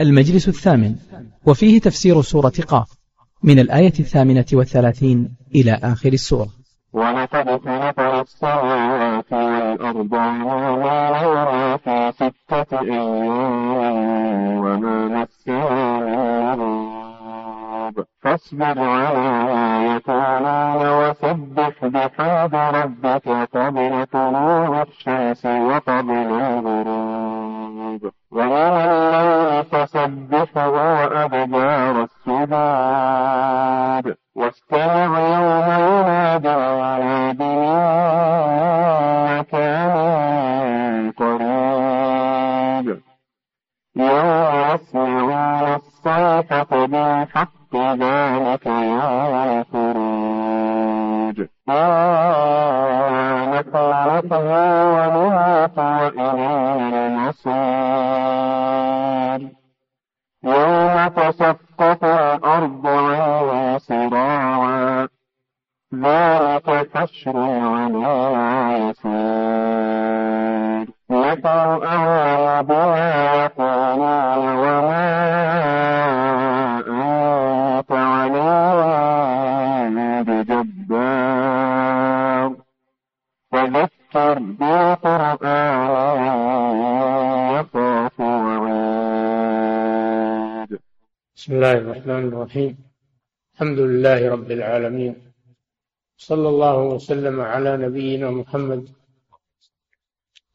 المجلس الثامن وفيه تفسير سورة قاف من الآية الثامنة والثلاثين إلى آخر السورة. ولقد خلقنا السماوات والأرض وما في ستة أيام. وما فاصبر على ما يقولون وسبح بحمد ربك قبل طلوع الشمس وقبل الغروب. ومن الليل فسبحه وأدبار السجود واستمع يوم ينادي المناد من مكان قريب يوم يسمعون الصيحة بالحق ذلك يوم الخروج إنا خلقها ونوح وإلينا المصير يوم تشقق الأرض عنهم صراعا ذلك حشر يسير نحن أعلم بما يقولون وما أنت عليهم بسم الله الرحمن الرحيم. الحمد لله رب العالمين. صلى الله وسلم على نبينا محمد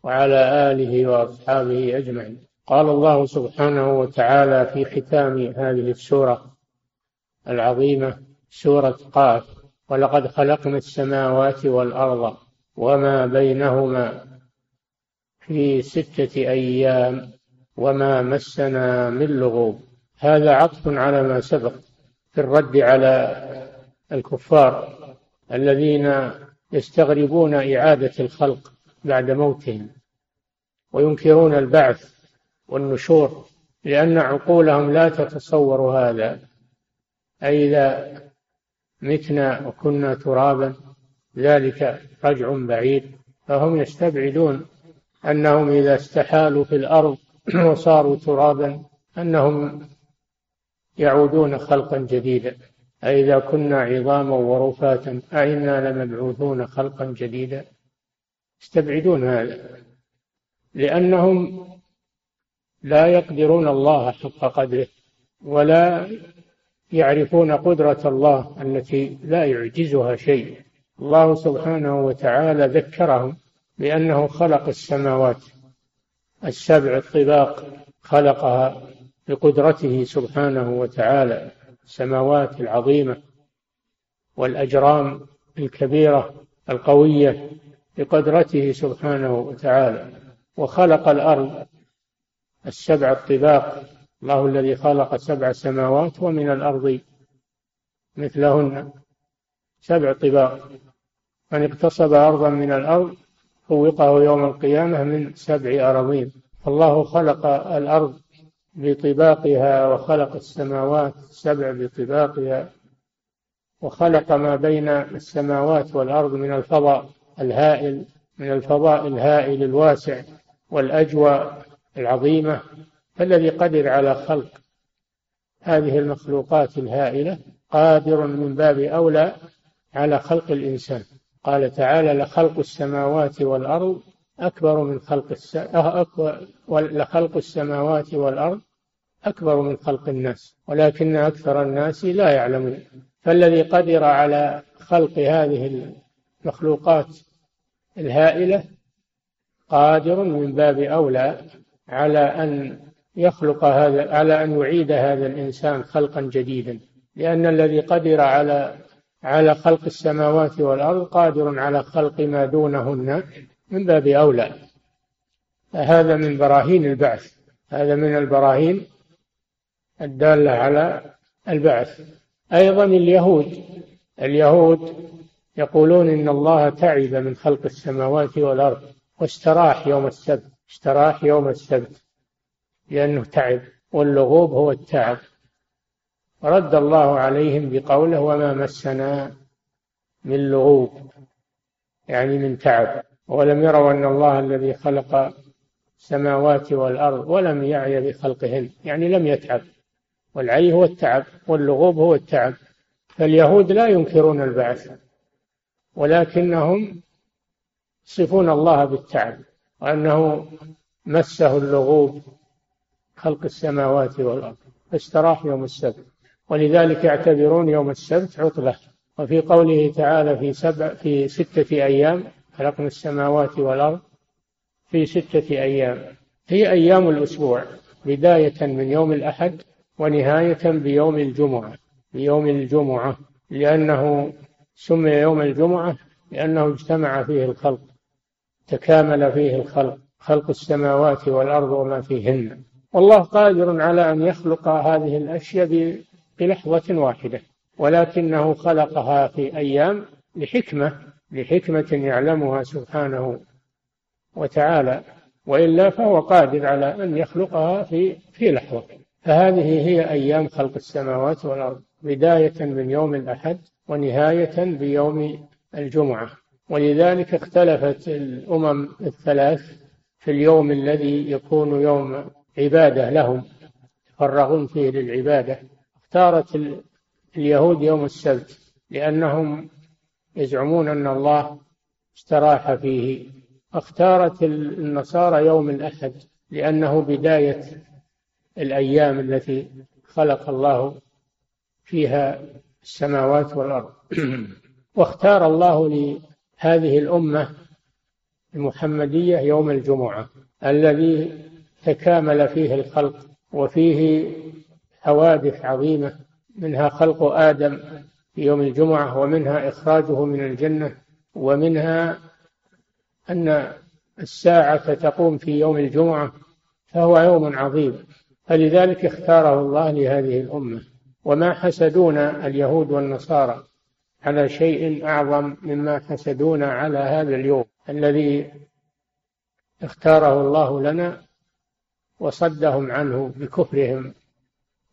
وعلى آله وأصحابه أجمعين. قال الله سبحانه وتعالى في ختام هذه السورة العظيمة سورة قاف ولقد خلقنا السماوات والأرض وما بينهما في ستة أيام وما مسنا من لغوب. هذا عطف على ما سبق في الرد على الكفار الذين يستغربون إعادة الخلق بعد موتهم وينكرون البعث والنشور لأن عقولهم لا تتصور هذا. أي إذا متنا وكنا ترابا ذلك رجع بعيد. فهم يستبعدون أنهم إذا استحالوا في الأرض وصاروا ترابا أنهم يعودون خلقا جديدا. أئذا كنا عظاما ورفاتا أئنا لمبعوثون خلقا جديدا. يستبعدون هذا. لأنهم لا يقدرون الله حق قدره ولا يعرفون قدرة الله التي لا يعجزها شيء. الله سبحانه وتعالى ذكرهم بأنه خلق السماوات. السبع الطباق خلقها بقدرته سبحانه وتعالى السماوات العظيمة والأجرام الكبيرة القوية بقدرته سبحانه وتعالى. وخلق الأرض السبع الطباق الله الذي خلق سبع سماوات ومن الأرض مثلهن. سبع طباق. من اغتصب أرضا من الأرض فوقه يوم القيامة من سبع أراضين. الله خلق الأرض بطباقها وخلق السماوات السبع بطباقها وخلق ما بين السماوات والأرض من الفضاء الهائل من الفضاء الهائل الواسع والأجواء العظيمة. فالذي قدر على خلق هذه المخلوقات الهائلة قادر من باب أولى على خلق الإنسان. قال تعالى لخلق السماوات والأرض أكبر من خلق الس... أكبر لخلق السماوات والأرض أكبر من خلق الناس ولكن أكثر الناس لا يعلمون. فالذي قدر على خلق هذه المخلوقات الهائلة قادر من باب أولى على أن يخلق هذا على أن يعيد هذا الإنسان خلقا جديدا لأن الذي قدر على على خلق السماوات والأرض قادر على خلق ما دونهن من باب أولى. فهذا من براهين البعث. هذا من البراهين الدالة على البعث. أيضا اليهود. اليهود يقولون إن الله تعب من خلق السماوات والأرض واستراح يوم السبت استراح يوم السبت لأنه تعب واللغوب هو التعب. رد الله عليهم بقوله وما مسنا من لغوب يعني من تعب. ولم يروا أن الله الذي خلق السماوات والأرض ولم يعي بخلقهن يعني لم يتعب. والعي هو التعب واللغوب هو التعب. فاليهود لا ينكرون البعث ولكنهم يصفون الله بالتعب وأنه مسه اللغوب خلق السماوات والأرض. فاستراح يوم السبت. ولذلك يعتبرون يوم السبت عطلة. وفي قوله تعالى في سبع في ستة أيام خلقنا السماوات والأرض في ستة أيام. هي أيام الأسبوع بداية من يوم الأحد ونهاية بيوم الجمعة. بيوم الجمعة لأنه سمي يوم الجمعة لأنه اجتمع فيه الخلق تكامل فيه الخلق خلق السماوات والأرض وما فيهن. والله قادر على أن يخلق هذه الأشياء بلحظة واحدة ولكنه خلقها في أيام لحكمة لحكمة يعلمها سبحانه وتعالى وإلا فهو قادر على أن يخلقها في في لحظة. فهذه هي أيام خلق السماوات والأرض بداية من يوم الأحد ونهاية بيوم الجمعة. ولذلك اختلفت الأمم الثلاث في اليوم الذي يكون يوم عبادة لهم يتفرغون فيه للعبادة. اختارت اليهود يوم السبت لأنهم يزعمون أن الله استراح فيه. اختارت النصارى يوم الأحد لأنه بداية الأيام التي خلق الله فيها السماوات والأرض. واختار الله لهذه الأمة المحمدية يوم الجمعة الذي تكامل فيه الخلق وفيه حوادث عظيمة منها خلق آدم في يوم الجمعة ومنها إخراجه من الجنة ومنها أن الساعة تقوم في يوم الجمعة فهو يوم عظيم. فلذلك اختاره الله لهذه الأمة. وما حسدونا اليهود والنصارى على شيء أعظم مما حسدونا على هذا اليوم الذي اختاره الله لنا وصدهم عنه بكفرهم.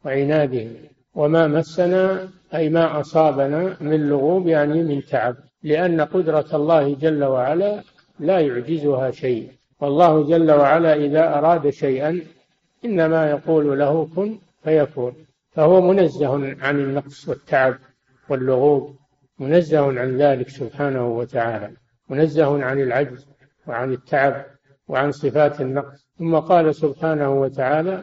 وعنادهم وما مسنا أي ما أصابنا من لغوب يعني من تعب. لأن قدرة الله جل وعلا لا يعجزها شيء. والله جل وعلا إذا أراد شيئا إنما يقول له كن فيكون. فهو منزه عن النقص والتعب واللغوب منزه عن ذلك سبحانه وتعالى منزه عن العجز وعن التعب وعن صفات النقص. ثم قال سبحانه وتعالى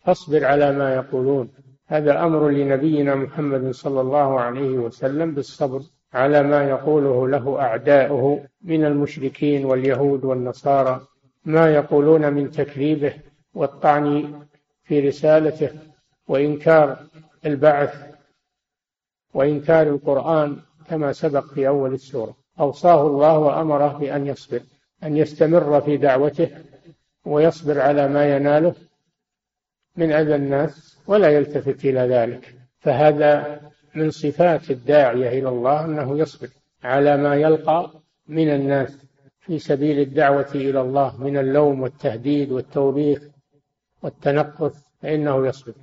فاصبر على ما يقولون. هذا أمر لنبينا محمد صلى الله عليه وسلم بالصبر على ما يقوله له أعداؤه من المشركين واليهود والنصارى ما يقولون من تكذيبه والطعن في رسالته وإنكار البعث وإنكار القرآن كما سبق في أول السورة. أوصاه الله وأمره بأن يصبر أن يستمر في دعوته ويصبر على ما يناله من أذى الناس ولا يلتفت إلى ذلك. فهذا من صفات الداعية إلى الله أنه يصبر على ما يلقى من الناس في سبيل الدعوة إلى الله من اللوم والتهديد والتوبيخ والتنقص فإنه يصبر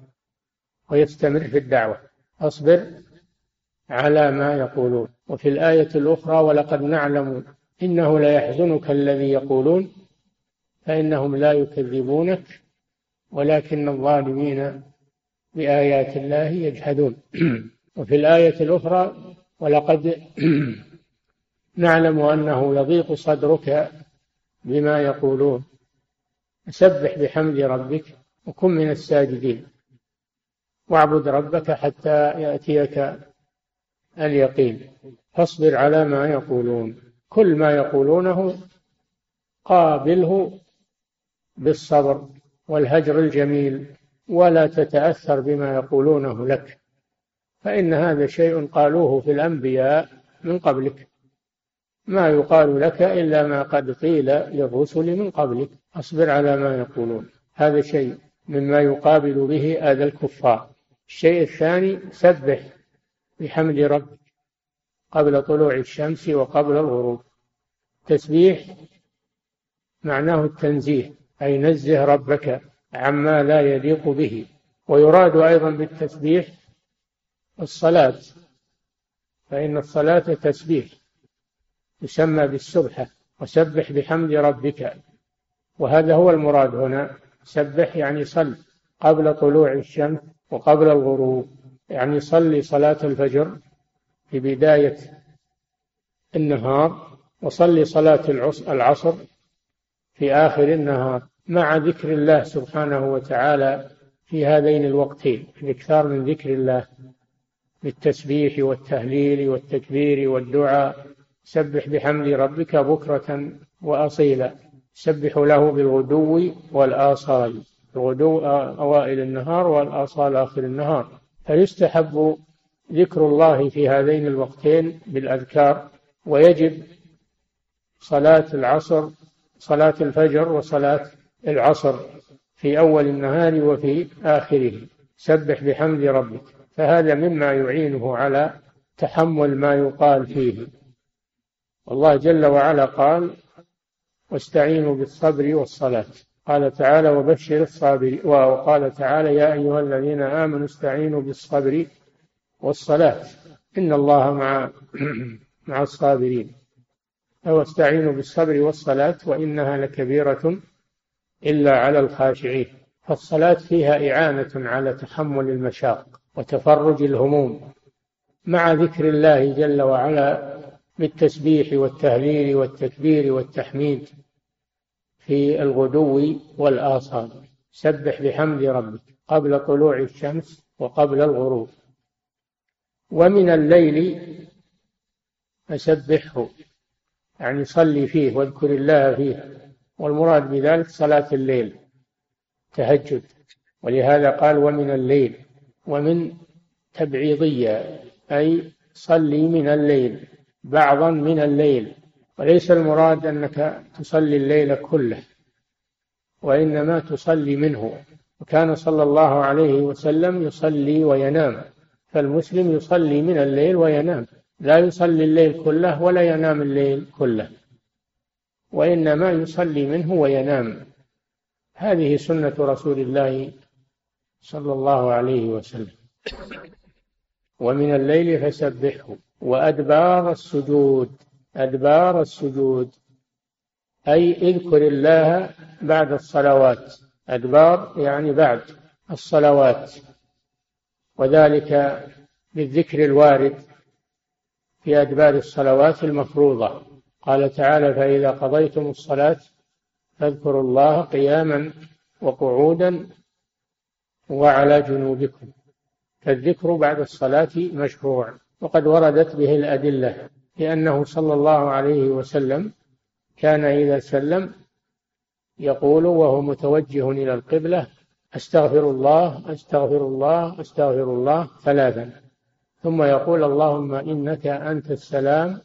ويستمر في الدعوة. أصبر على ما يقولون. وفي الآية الأخرى ولقد نعلم إنه ليحزنك الذي يقولون فإنهم لا يكذبونك ولكن الظالمين بآيات الله يجحدون. وفي الآية الأخرى ولقد نعلم أنه يضيق صدرك بما يقولون. سبح بحمد ربك وكن من الساجدين. واعبد ربك حتى يأتيك اليقين. فاصبر على ما يقولون. كل ما يقولونه قابله بالصبر. والهجر الجميل ولا تتأثر بما يقولونه لك فإن هذا شيء قالوه في الأنبياء من قبلك. ما يقال لك إلا ما قد قيل للرسل من قبلك. أصبر على ما يقولون. هذا شيء مما يقابل به آذى الكفار. الشيء الثاني سبح بحمد ربك قبل طلوع الشمس وقبل الغروب. تسبيح معناه التنزيه. أي نزه ربك عما لا يليق به. ويراد أيضا بالتسبيح الصلاة. فإن الصلاة تسبيح. تسمى بالسبحة. وسبح بحمد ربك. وهذا هو المراد هنا. سبح يعني صل. قبل طلوع الشمس وقبل الغروب. يعني صلي صلاة الفجر في بداية النهار. وصلي صلاة العصر في آخر النهار مع ذكر الله سبحانه وتعالى في هذين الوقتين الإكثار من ذكر الله بالتسبيح والتهليل والتكبير والدعاء سبح بحمد ربك بكرة وأصيلا سبح له بالغدو والآصال الغدو أوائل النهار والآصال آخر النهار. فيستحب ذكر الله في هذين الوقتين بالأذكار ويجب صلاة العصر صلاة الفجر وصلاة العصر في أول النهار وفي آخره. سبح بحمد ربك. فهذا مما يعينه على تحمل ما يقال فيه. والله جل وعلا قال واستعينوا بالصبر والصلاة قال تعالى وبشر الصابرين وقال تعالى يا أيها الذين آمنوا استعينوا بالصبر والصلاة إن الله مع مع الصابرين. واستعينوا بالصبر والصلاة وإنها لكبيرة إلا على الخاشعين. فالصلاة فيها إعانة على تحمل المشاق وتفرج الهموم مع ذكر الله جل وعلا بالتسبيح والتهليل والتكبير والتحميد في الغدو والآصال. سبح بحمد ربك قبل طلوع الشمس وقبل الغروب. ومن الليل فسبحه. يعني صلي فيه واذكر الله فيه. والمراد بذلك صلاة الليل تهجد. ولهذا قال ومن الليل ومن تبعيضية أي صلي من الليل بعضا من الليل. وليس المراد أنك تصلي الليل كله وإنما تصلي منه. وكان صلى الله عليه وسلم يصلي وينام فالمسلم يصلي من الليل وينام. لا يصلي الليل كله ولا ينام الليل كله وإنما يصلي منه وينام. هذه سنة رسول الله صلى الله عليه وسلم. ومن الليل فسبحه. وأدبار السجود أدبار السجود. أي اذكر الله بعد الصلوات. أدبار يعني بعد الصلوات. وذلك بالذكر الوارد. في أدبار الصلوات المفروضة. قال تعالى فإذا قضيتم الصلاة فاذكروا الله قياما وقعودا وعلى جنوبكم. فالذكر بعد الصلاة مشروع. وقد وردت به الأدلة لأنه صلى الله عليه وسلم كان إذا سلم يقول وهو متوجه إلى القبلة أستغفر الله أستغفر الله أستغفر الله ثلاثا. ثم يقول اللهم إنك أنت السلام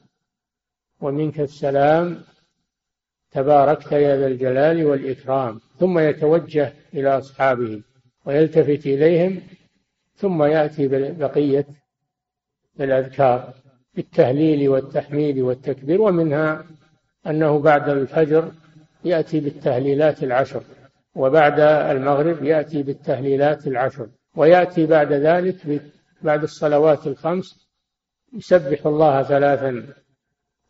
ومنك السلام تباركت يا ذا الجلال والإكرام. ثم يتوجه إلى أصحابه ويلتفت إليهم ثم يأتي بقية الأذكار بالتهليل والتحميد والتكبير ومنها أنه بعد الفجر يأتي بالتهليلات العشر وبعد المغرب يأتي بالتهليلات العشر ويأتي بعد ذلك بعد الصلوات الخمس يسبح الله ثلاثا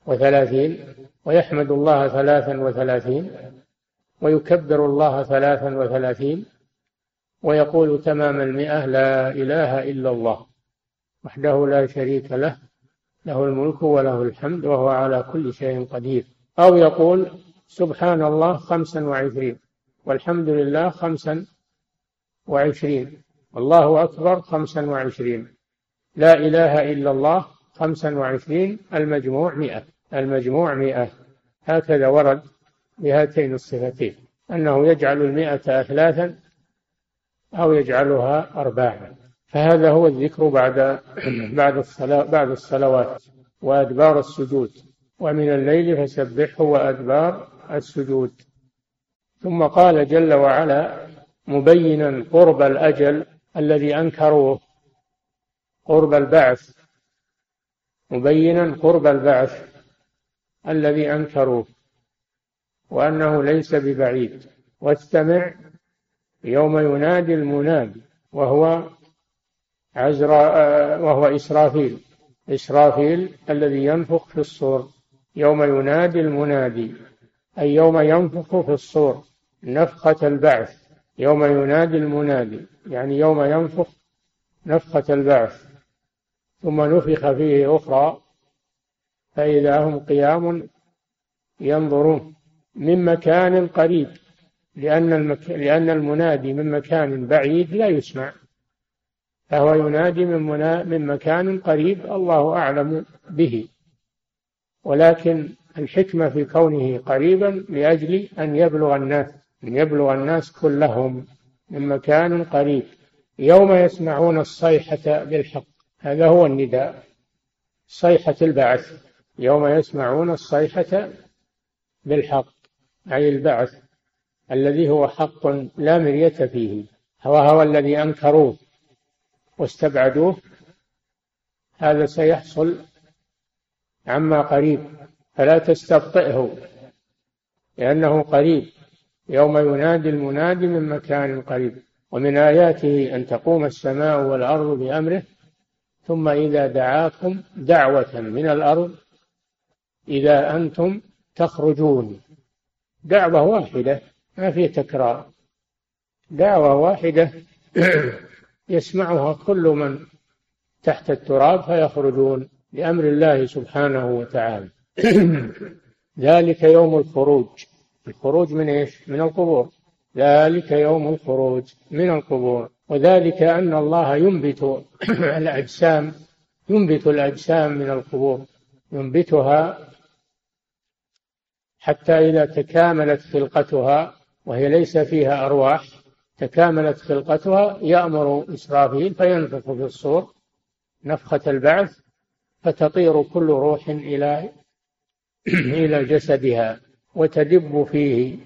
وثلاثين ويحمد الله ثلاثا وثلاثين ويكبر الله ثلاثا وثلاثين ويقول تمام المئة لا إله إلا الله وحده لا شريك له له الملك وله الحمد وهو على كل شيء قدير. أو يقول سبحان الله خمسا وعشرين والحمد لله خمسا وعشرين. والله أكبر خمسا وعشرين. لا إله إلا الله خمسا وعشرين المجموع مئة. المجموع مئة. هكذا ورد بهاتين الصفتين. أنه يجعل المئة أثلاثا أو يجعلها أرباعا. فهذا هو الذكر بعد بعد الصلاة بعد الصلوات وأدبار السجود. ومن الليل فسبحه وأدبار السجود. ثم قال جل وعلا مبينا قرب الأجل الذي أنكروه قرب البعث مبينا قرب البعث الذي أنكروه وأنه ليس ببعيد. واستمع يوم ينادي المنادي وهو عزرا وهو إسرافيل. إسرافيل الذي ينفخ في الصور. يوم ينادي المنادي أي يوم ينفخ في الصور نفخة البعث. يوم ينادي المنادي يعني يوم ينفخ نفخة البعث ثم نفخ فيه أخرى فإذا هم قيام ينظرون من مكان قريب لأن المك... لأن المنادي من مكان بعيد لا يسمع فهو ينادي من منا... من مكان قريب الله أعلم به. ولكن الحكمة في كونه قريبا لأجل أن يبلغ الناس أن يبلغ الناس كلهم من مكان قريب يوم يسمعون الصيحة بالحق. هذا هو النداء صيحة البعث. يوم يسمعون الصيحة بالحق أي البعث الذي هو حق لا مرية فيه. هو هو الذي أنكروه واستبعدوه. هذا سيحصل عما قريب. فلا تستبطئه لأنه قريب. يوم ينادي المنادي من مكان قريب ومن آياته أن تقوم السماء والأرض بأمره ثم إذا دعاكم دعوة من الأرض إذا أنتم تخرجون. دعوة واحدة ما في تكرار. دعوة واحدة يسمعها كل من تحت التراب فيخرجون بأمر الله سبحانه وتعالى. ذلك يوم الخروج. الخروج من إيش؟ من القبور. ذلك يوم الخروج من القبور. وذلك أن الله ينبت الأجسام ينبت الأجسام من القبور. ينبتها حتى إذا تكاملت خلقتها وهي ليس فيها أرواح تكاملت خلقتها يأمر إسرافيل فينفخ في الصور نفخة البعث فتطير كل روح إلى إلى جسدها. وتدب فيه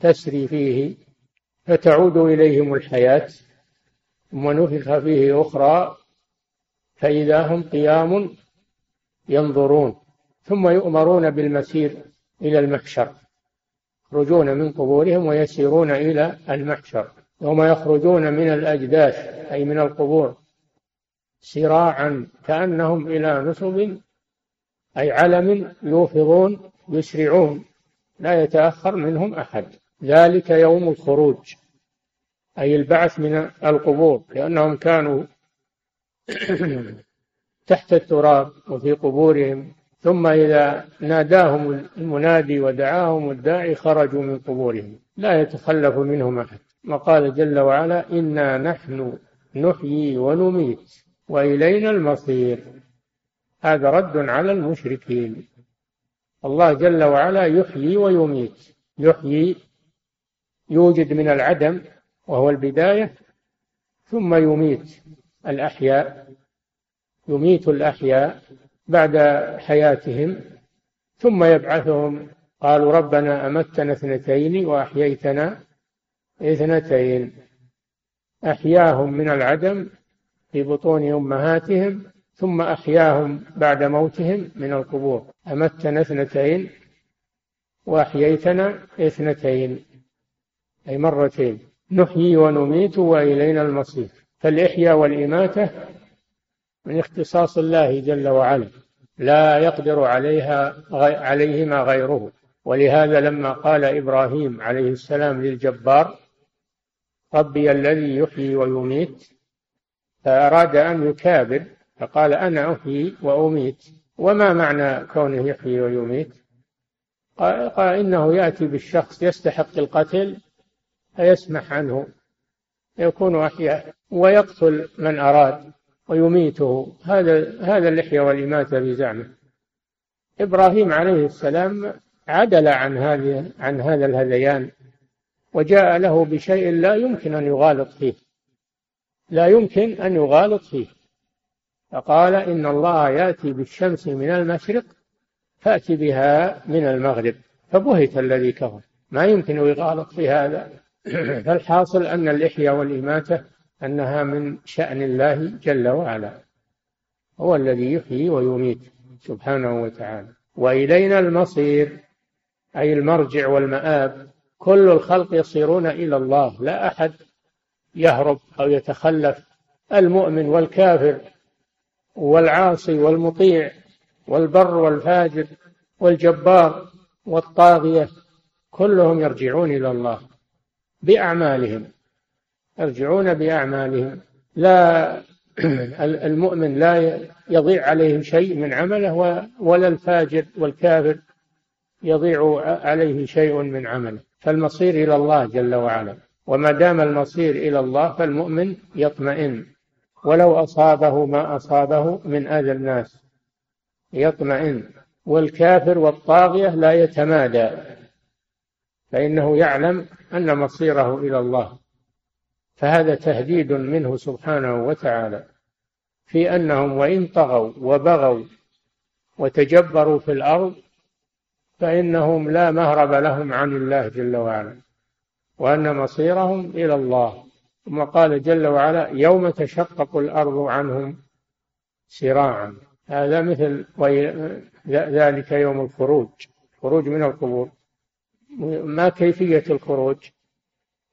تسري فيه فتعود إليهم الحياة ثم نفخ فيه أخرى فإذا هم قيام ينظرون ثم يؤمرون بالمسير إلى المحشر يخرجون من قبورهم ويسيرون إلى المحشر يوم يخرجون من الأجداث أي من القبور سراعا كأنهم إلى نصب أي علم يوفضون يسرعون. لا يتأخر منهم أحد. ذلك يوم الخروج أي البعث من القبور لأنهم كانوا تحت التراب وفي قبورهم. ثم إذا ناداهم المنادي ودعاهم الداعي خرجوا من قبورهم. لا يتخلف منهم أحد. وقال جل وعلا إنا نحن نحيي ونميت وإلينا المصير. هذا رد على المشركين. الله جل وعلا يحيي ويميت. يحيي يوجد من العدم وهو البداية ثم يميت الأحياء. يميت الأحياء بعد حياتهم ثم يبعثهم. قالوا ربنا أمتنا اثنتين وأحييتنا اثنتين. أحياهم من العدم في بطون أمهاتهم ثم أحياهم بعد موتهم من القبور. أمتنا اثنتين وأحييتنا اثنتين أي مرتين. نحيي ونميت وإلينا المصير. فالإحياء والإماتة من اختصاص الله جل وعلا لا يقدر عليها عليهما غيره. ولهذا لما قال إبراهيم عليه السلام للجبار ربي الذي يحيي ويميت فأراد أن يكابر فقال أنا أحيي وأميت. وما معنى كونه يحيي ويميت؟ قال إنه يأتي بالشخص يستحق القتل فيسمح عنه. يكون أحياء ويقتل من أراد ويميته. هذا هذا اللحية والإماتة بزعمه إبراهيم عليه السلام عدل عن هذه عن هذا الهذيان وجاء له بشيء لا يمكن أن يغالط فيه. لا يمكن أن يغالط فيه. فقال إن الله يأتي بالشمس من المشرق فأتي بها من المغرب. فبهت الذي كفر. ما يمكن يغالط في هذا. فالحاصل أن الإحياء والإماتة أنها من شأن الله جل وعلا. هو الذي يحيي ويميت سبحانه وتعالى. وإلينا المصير أي المرجع والمآب. كل الخلق يصيرون إلى الله. لا أحد يهرب أو يتخلف. المؤمن والكافر والعاصي والمطيع والبر والفاجر والجبار والطاغية كلهم يرجعون إلى الله بأعمالهم يرجعون بأعمالهم. لا المؤمن لا يضيع عليه شيء من عمله ولا الفاجر والكافر يضيع عليه شيء من عمله. فالمصير إلى الله جل وعلا وما دام المصير إلى الله فالمؤمن يطمئن. ولو أصابه ما أصابه من أذى الناس. يطمئن. والكافر والطاغية لا يتمادى. فإنه يعلم أن مصيره إلى الله. فهذا تهديد منه سبحانه وتعالى. في أنهم وإن طغوا وبغوا وتجبروا في الأرض فإنهم لا مهرب لهم عن الله جل وعلا. وأن مصيرهم إلى الله. ثم قال جل وعلا يوم تشقق الأرض عنهم سراعا. هذا مثل ذلك يوم الخروج. خروج من القبور. ما كيفية الخروج؟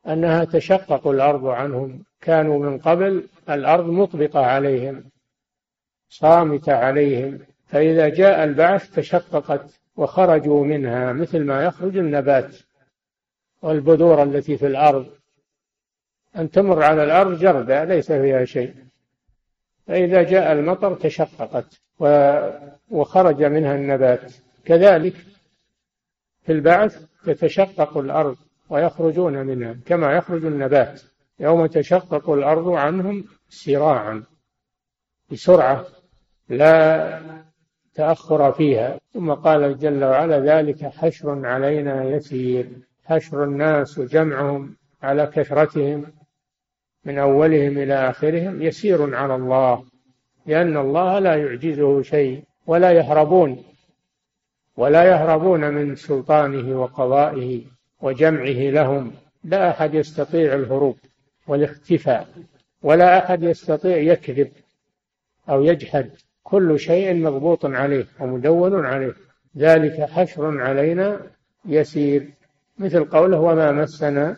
أنها تشقق الأرض عنهم. كانوا من قبل الأرض مطبقة عليهم صامتة عليهم. فإذا جاء البعث تشققت وخرجوا منها مثل ما يخرج النبات والبذور التي في الأرض. أن تمر على الأرض جردة ليس فيها شيء. فإذا جاء المطر تشققت وخرج منها النبات. كذلك في البعث تتشقق الأرض ويخرجون منها كما يخرج النبات. يوم تشقق الأرض عنهم سراعا بسرعة لا تأخر فيها. ثم قال جل وعلا ذلك حشر علينا يسير حشر الناس وجمعهم على كثرتهم. من أولهم إلى آخرهم يسير على الله لأن الله لا يعجزه شيء ولا يهربون ولا يهربون من سلطانه وقضائه وجمعه لهم لا أحد يستطيع الهروب والاختفاء ولا أحد يستطيع يكذب أو يجحد كل شيء مضبوط عليه ومدون عليه ذلك حشر علينا يسير مثل قوله وما مسنا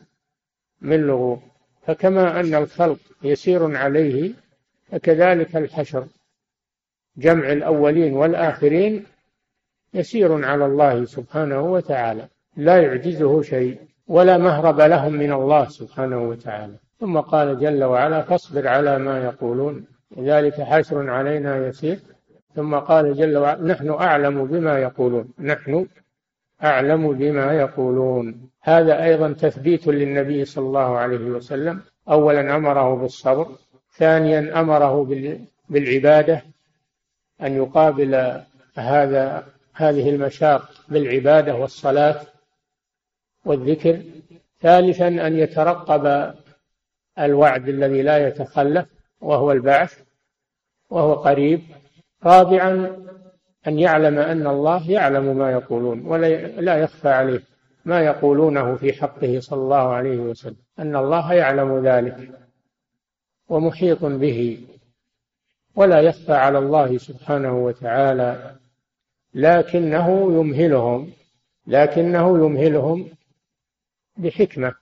من لغوب. فكما أن الخلق يسير عليه فكذلك الحشر. جمع الأولين والآخرين يسير على الله سبحانه وتعالى لا يعجزه شيء ولا مهرب لهم من الله سبحانه وتعالى. ثم قال جل وعلا فاصبر على ما يقولون ذلك حشر علينا يسير. ثم قال جل وعلا نحن أعلم بما يقولون نحن أعلم بما يقولون. هذا أيضا تثبيت للنبي صلى الله عليه وسلم. أولا أمره بالصبر ثانيا أمره بالعبادة أن يقابل هذا هذه المشاق بالعبادة والصلاة والذكر ثالثا أن يترقب الوعد الذي لا يتخلف وهو البعث وهو قريب. رابعا أن يعلم أن الله يعلم ما يقولون ولا لا يخفى عليه. ما يقولونه في حقه صلى الله عليه وسلم أن الله يعلم ذلك ومحيط به ولا يخفى على الله سبحانه وتعالى لكنه يمهلهم لكنه يمهلهم بحكمة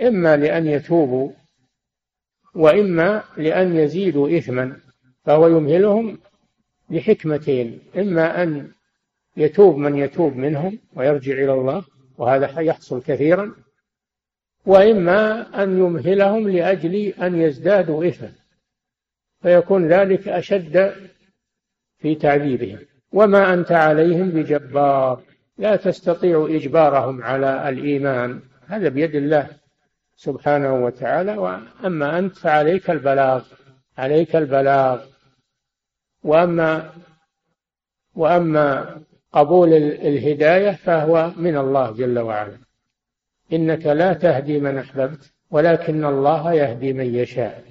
إما لأن يتوبوا وإما لأن يزيدوا إثما فهو يمهلهم لحكمتين إما أن يتوب من يتوب منهم ويرجع إلى الله وهذا يحصل كثيرا. وإما أن يمهلهم لأجل أن يزدادوا إثما فيكون ذلك أشد في تعذيبهم. وما أنت عليهم بجبار لا تستطيع إجبارهم على الإيمان. هذا بيد الله سبحانه وتعالى. وأما أنت فعليك البلاغ عليك البلاغ. وأما وأما قبول الهداية فهو من الله جل وعلا. إنك لا تهدي من أحببت ولكن الله يهدي من يشاء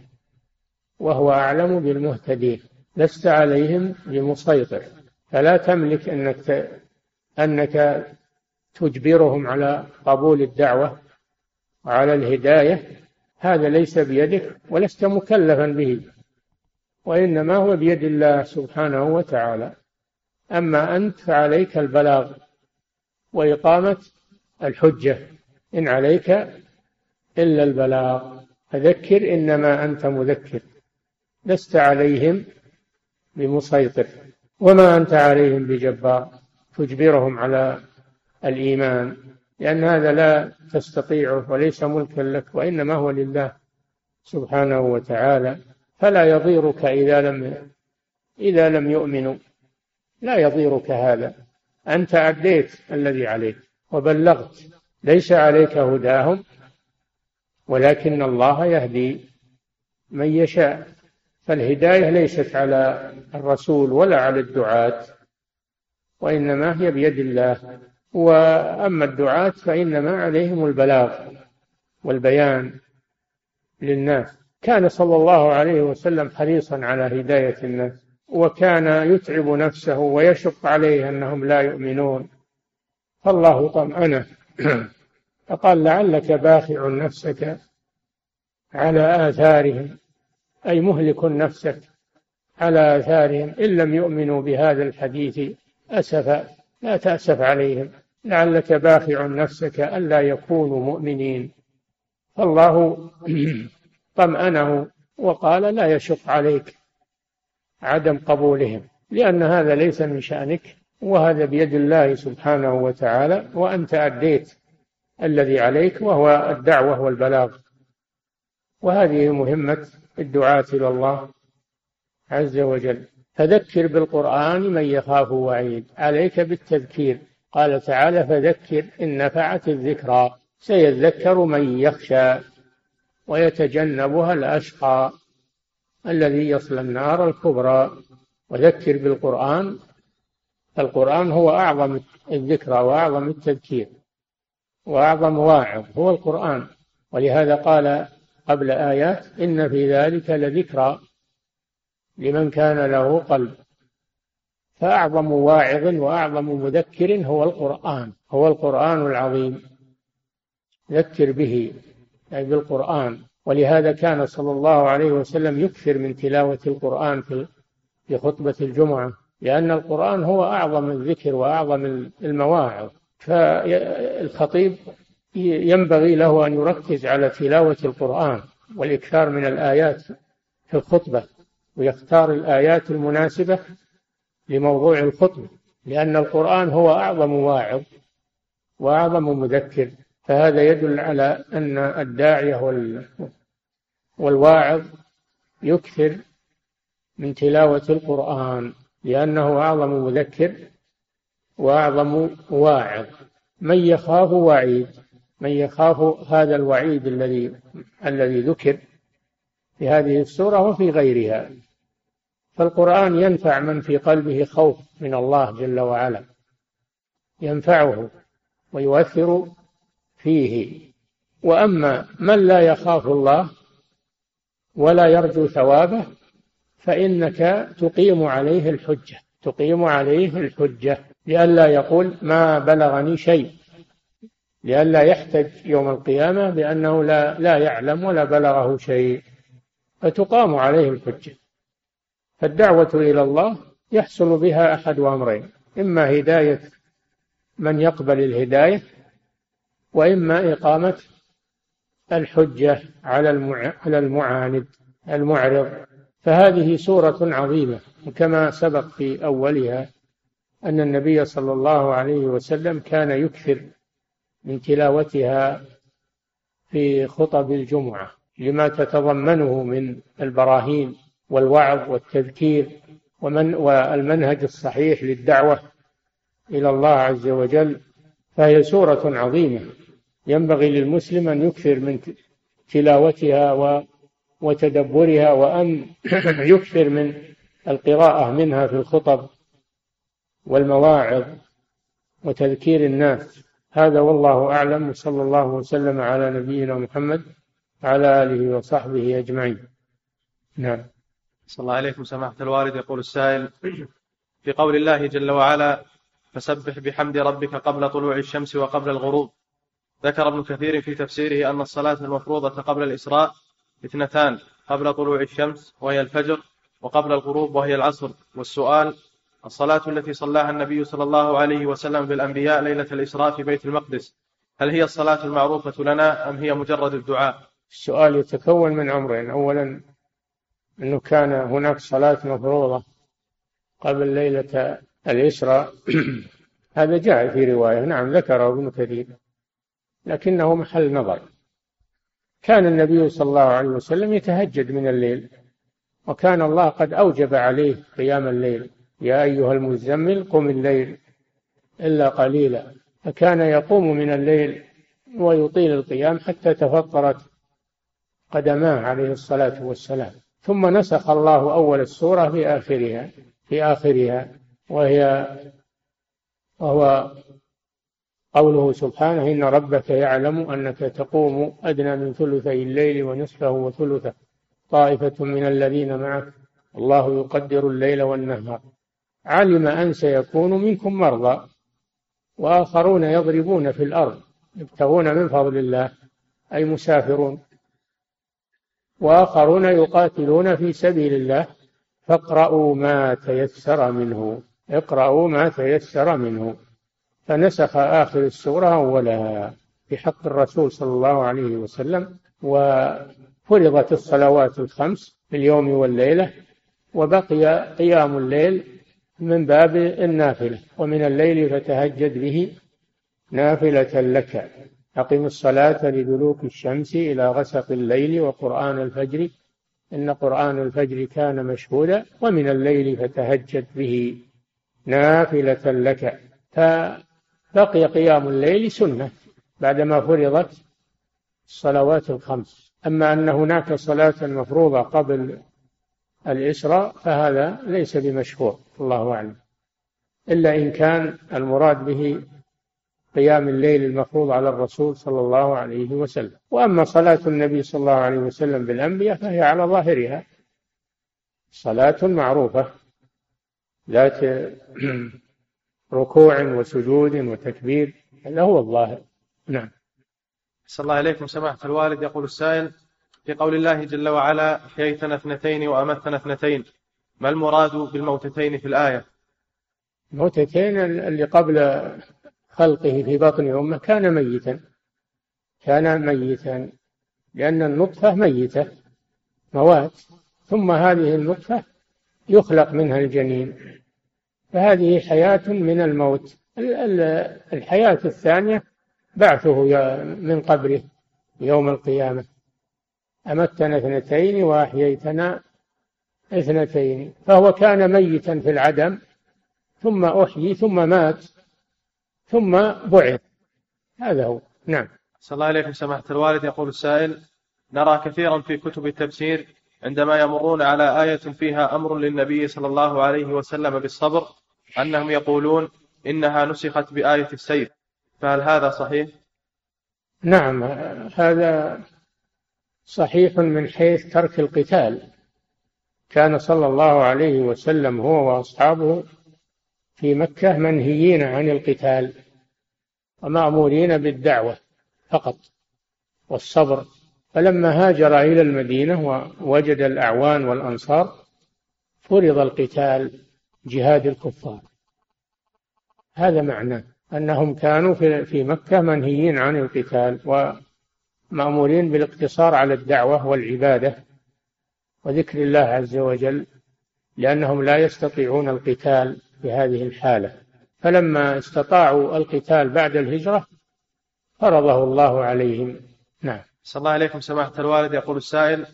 وهو أعلم بالمهتدين. لست عليهم بمسيطر. فلا تملك أنك أنك تجبرهم على قبول الدعوة وعلى الهداية. هذا ليس بيدك ولست مكلفا به وإنما هو بيد الله سبحانه وتعالى. أما أنت فعليك البلاغ وإقامة الحجة إن عليك إلا البلاغ. فذكر إنما أنت مذكر لست عليهم بمسيطر. وما أنت عليهم بجبار تجبرهم على الإيمان لأن هذا لا تستطيعه وليس ملكا لك وإنما هو لله سبحانه وتعالى. فلا يضيرك إذا لم إذا لم يؤمنوا. لا يضيرك هذا. أنت أديت الذي عليك وبلغت. ليس عليك هداهم ولكن الله يهدي من يشاء. فالهداية ليست على الرسول ولا على الدعاة وإنما هي بيد الله. وأما الدعاة فإنما عليهم البلاغ والبيان للناس. كان صلى الله عليه وسلم حريصا على هداية الناس. وكان يتعب نفسه ويشق عليه أنهم لا يؤمنون. فالله طمأنه. فقال لعلك باخع نفسك على آثارهم أي مهلك نفسك على آثارهم. إن لم يؤمنوا بهذا الحديث أسفا لا تأسف عليهم. لعلك باخع نفسك ألا يكونوا مؤمنين. فالله طمأنه وقال لا يشق عليك. عدم قبولهم لأن هذا ليس من شأنك وهذا بيد الله سبحانه وتعالى وأنت أديت الذي عليك وهو الدعوة والبلاغ. وهذه مهمة الدعاة إلى الله عز وجل. فذكر بالقرآن من يخاف وعيد. عليك بالتذكير. قال تعالى فذكر إن نفعت الذكرى سيذكر من يخشى ويتجنبها الأشقى. الذي يصلى النار الكبرى. وذكر بالقرآن. القرآن هو أعظم الذكرى وأعظم التذكير وأعظم واعظ هو القرآن. ولهذا قال قبل آيات إن في ذلك لذكرى لمن كان له قلب. فأعظم واعظ وأعظم مذكر هو القرآن هو القرآن العظيم. ذكر به أي بالقرآن. ولهذا كان صلى الله عليه وسلم يكثر من تلاوة القرآن في خطبة الجمعة لأن القرآن هو أعظم الذكر وأعظم المواعظ. فالخطيب ينبغي له أن يركز على تلاوة القرآن والإكثار من الآيات في الخطبة ويختار الآيات المناسبة لموضوع الخطبة لأن القرآن هو أعظم واعظ وأعظم مذكر. فهذا يدل على أن الداعية والواعظ يكثر من تلاوة القرآن لأنه أعظم مذكر وأعظم واعظ. من يخاف وعيد من يخاف هذا الوعيد الذي الذي ذكر في هذه السورة وفي غيرها. فالقرآن ينفع من في قلبه خوف من الله جل وعلا ينفعه ويؤثر فيه. وأما من لا يخاف الله ولا يرجو ثوابه فإنك تقيم عليه الحجة تقيم عليه الحجة لئلا يقول ما بلغني شيء لئلا يحتج يوم القيامة بأنه لا لا يعلم ولا بلغه شيء فتقام عليه الحجة. فالدعوة إلى الله يحصل بها أحد أمرين إما هداية من يقبل الهداية وإما إقامة الحجة على على المعاند المعرض. فهذه سورة عظيمة وكما سبق في أولها أن النبي صلى الله عليه وسلم كان يكثر من تلاوتها في خطب الجمعة لما تتضمنه من البراهين والوعظ والتذكير ومن والمنهج الصحيح للدعوة إلى الله عز وجل. فهي سورة عظيمة. ينبغي للمسلم أن يكثر من تلاوتها وتدبرها وأن يكثر من القراءة منها في الخطب والمواعظ وتذكير الناس. هذا والله أعلم. وصلى الله وسلم على نبينا محمد وعلى آله وصحبه أجمعين. نعم. صلى الله عليكم سماحة الوالد. يقول السائل في قول الله جل وعلا فسبح بحمد ربك قبل طلوع الشمس وقبل الغروب. ذكر ابن كثير في تفسيره أن الصلاة المفروضة قبل الإسراء اثنتان قبل طلوع الشمس وهي الفجر وقبل الغروب وهي العصر. والسؤال الصلاة التي صلاها النبي صلى الله عليه وسلم بالأنبياء ليلة الإسراء في بيت المقدس هل هي الصلاة المعروفة لنا أم هي مجرد الدعاء؟ السؤال يتكون من أمرين. أولا أنه كان هناك صلاة مفروضة قبل ليلة الإسراء. هذا جاء في رواية. نعم ذكره ابن كثير. لكنه محل نظر. كان النبي صلى الله عليه وسلم يتهجد من الليل وكان الله قد أوجب عليه قيام الليل. يا أيها المزمل قم الليل إلا قليلا. فكان يقوم من الليل ويطيل القيام حتى تفطرت قدماه عليه الصلاة والسلام. ثم نسخ الله أول السورة في آخرها في آخرها وهي وهو قوله سبحانه إن ربك يعلم أنك تقوم أدنى من ثلثي الليل ونصفه وثلثه طائفة من الذين معك. الله يقدر الليل والنهار. علم أن سيكون منكم مرضى وآخرون يضربون في الأرض يبتغون من فضل الله أي مسافرون. وآخرون يقاتلون في سبيل الله فاقرأوا ما تيسر منه. اقرأوا ما تيسر منه. فنسخ آخر السورة أولها في حق الرسول صلى الله عليه وسلم وفرضت الصلوات الخمس في اليوم والليلة وبقي قيام الليل من باب النافلة ومن الليل فتهجد به نافلة لك. أقم الصلاة لدلوك الشمس إلى غسق الليل وقرآن الفجر إن قرآن الفجر كان مشهودا ومن الليل فتهجد به نافلة لك. فبقي قيام الليل سنة بعدما فرضت الصلوات الخمس. أما أن هناك صلاة مفروضة قبل الإسراء فهذا ليس بمشهور الله أعلم. إلا إن كان المراد به قيام الليل المفروض على الرسول صلى الله عليه وسلم. وأما صلاة النبي صلى الله عليه وسلم بالأنبياء فهي على ظاهرها صلاة معروفة. ذات ركوع وسجود وتكبير هذا هو الظاهر. نعم. صلى الله عليكم سماحة الوالد يقول السائل في قول الله جل وعلا أحييتنا اثنتين وأمتنا اثنتين ما المراد بالموتتين في الآية؟ الموتتين اللي قبل خلقه في بطن أمه كان ميتا كان ميتا لأن النطفة ميتة موات ثم هذه النطفة يخلق منها الجنين. فهذه حياة من الموت. الحياة الثانية بعثه من قبره يوم القيامة. أمتنا اثنتين وأحييتنا اثنتين. فهو كان ميتا في العدم ثم أحيي ثم مات ثم بعث. هذا هو. نعم. صلى الله عليكم سماحة الوالد. يقول السائل نرى كثيرا في كتب التفسير عندما يمرون على آية فيها أمر للنبي صلى الله عليه وسلم بالصبر أنهم يقولون إنها نسخت بآية السيف. فهل هذا صحيح؟ نعم هذا صحيح من حيث ترك القتال. كان صلى الله عليه وسلم هو وأصحابه في مكة منهيين عن القتال ومأمورين بالدعوة فقط والصبر. فلما هاجر إلى المدينة ووجد الأعوان والأنصار فرض القتال جهاد الكفار. هذا معناه أنهم كانوا في مكة منهيين عن القتال ومأمورين بالاقتصار على الدعوة والعبادة وذكر الله عز وجل لأنهم لا يستطيعون القتال في هذه الحالة. فلما استطاعوا القتال بعد الهجرة فرضه الله عليهم. نعم. صلى الله عليكم سماحة الوالد. يقول السائل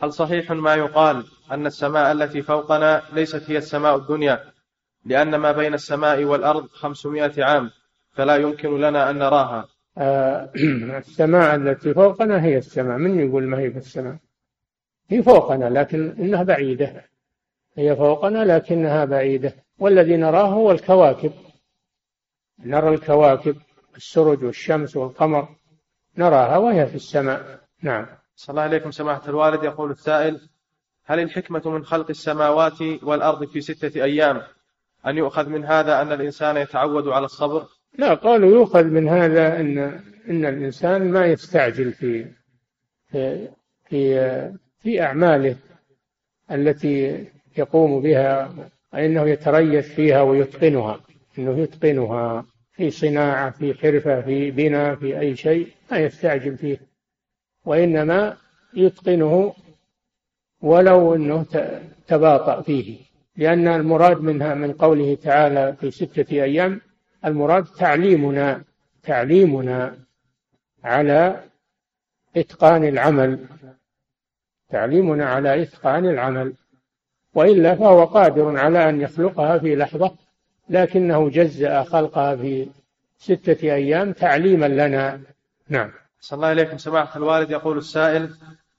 هل صحيح ما يقال أن السماء التي فوقنا ليست هي السماء الدنيا؟ لأن ما بين السماء والأرض خمسمائة عام فلا يمكن لنا أن نراها. آه السماء التي فوقنا هي السماء. من يقول ما هي في السماء؟ هي فوقنا لكن إنها بعيدة. هي فوقنا لكنها بعيدة. والذي نراه هو الكواكب. نرى الكواكب السرج والشمس والقمر. نراها وهي في السماء. نعم. صلى الله عليكم سماحة الوالد. يقول السائل هل الحكمة من خلق السماوات والأرض في ستة أيام أن يؤخذ من هذا أن الإنسان يتعود على الصبر؟ لا قالوا يؤخذ من هذا أن أن الإنسان ما يستعجل في في في, في أعماله التي يقوم بها أنه يتريث فيها ويتقنها أنه يتقنها. في صناعة في حرفة في بناء في أي شيء ما يستعجل فيه. وإنما يتقنه ولو أنه تباطأ فيه. لأن المراد منها من قوله تعالى في ستة أيام المراد تعليمنا تعليمنا على إتقان العمل. تعليمنا على إتقان العمل. وإلا فهو قادر على أن يخلقها في لحظة لكنه جزأ خلقها في ستة أيام تعليما لنا. نعم. صلى الله إليكم سماحة الوالد يقول السائل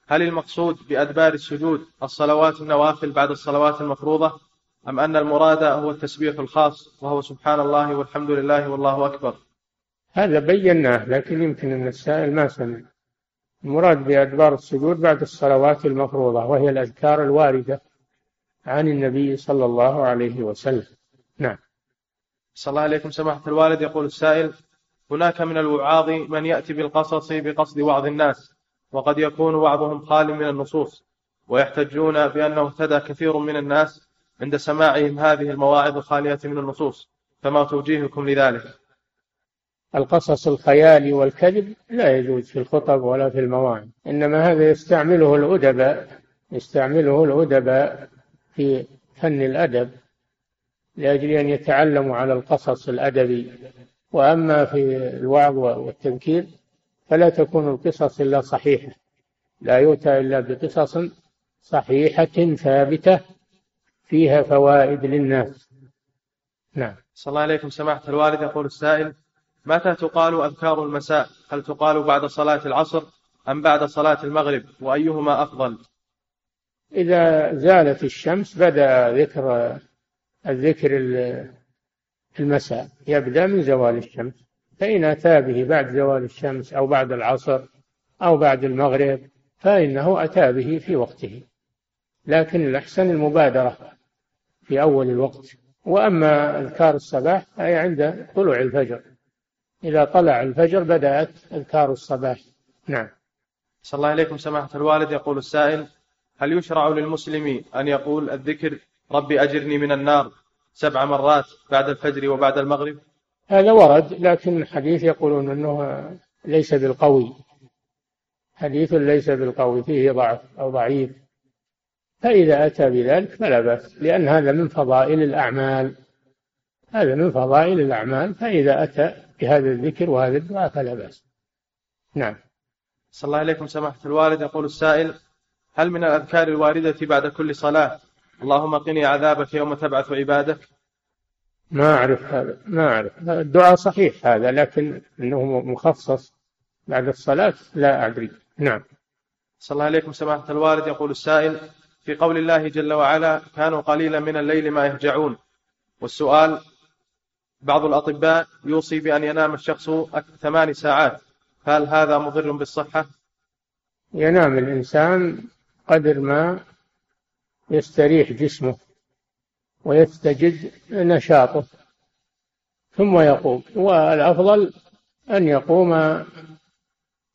هل المقصود بأدبار السجود الصلوات النوافل بعد الصلوات المفروضة؟ أم أن المراد هو التسبيح الخاص وهو سبحان الله والحمد لله والله أكبر؟ هذا بيناه لكن يمكن أن السائل ما سمع. المراد بأدبار السجود بعد الصلوات المفروضة وهي الأذكار الواردة عن النبي صلى الله عليه وسلم. صلى الله عليكم سماحة الوالد. يقول السائل هناك من الوعاظ من يأتي بالقصص بقصد وعظ الناس وقد يكون بعضهم خال من النصوص ويحتجون بأنه اهتدى كثير من الناس عند سماعهم هذه المواعظ الخالية من النصوص فما توجيهكم لذلك؟ القصص الخيالي والكذب لا يجوز في الخطب ولا في المواعظ إنما هذا يستعمله الأدباء يستعمله الأدباء في فن الأدب. لأجل أن يتعلموا على القصص الأدبي. وأما في الوعظ والتذكير فلا تكون القصص إلا صحيحة. لا يؤتى إلا بقصص صحيحة ثابتة فيها فوائد للناس. نعم. صلى الله عليكم سماحة الوالد. يقول السائل متى تقال أذكار المساء؟ هل تقال بعد صلاة العصر أم بعد صلاة المغرب؟ وأيهما أفضل؟ إذا زالت الشمس بدأ ذكر الذكر المساء. يبدأ من زوال الشمس. فإن أتى به بعد زوال الشمس أو بعد العصر أو بعد المغرب فإنه أتى به في وقته. لكن الأحسن المبادرة في أول الوقت. وأما أذكار الصباح فهي عند طلوع الفجر. إذا طلع الفجر بدأت أذكار الصباح. نعم. صلى الله عليكم سماحة الوالد. يقول السائل هل يشرع للمسلم أن يقول الذكر ربي أجرني من النار سبع مرات بعد الفجر وبعد المغرب. هذا ورد لكن الحديث يقولون أنه ليس بالقوي. حديث ليس بالقوي فيه ضعف أو ضعيف. فإذا أتى بذلك فلا بأس لأن هذا من فضائل الأعمال. هذا من فضائل الأعمال فإذا أتى بهذا الذكر وهذا الدعاء فلا بأس. نعم. صلى الله عليكم سماحة الوالد. يقول السائل هل من الأذكار الواردة بعد كل صلاة اللهم قني عذابك يوم تبعث عبادك. ما أعرف هذا ما أعرف. الدعاء صحيح هذا لكن أنه مخصص بعد الصلاة لا أدري. نعم. صلى الله عليكم سماحة الوالد. يقول السائل في قول الله جل وعلا كانوا قليلا من الليل ما يهجعون والسؤال بعض الأطباء يوصي بأن ينام الشخص ثمان ساعات. هل هذا مضر بالصحة؟ ينام الإنسان قدر ما يستريح جسمه ويستجد نشاطه ثم يقوم. والأفضل أن يقوم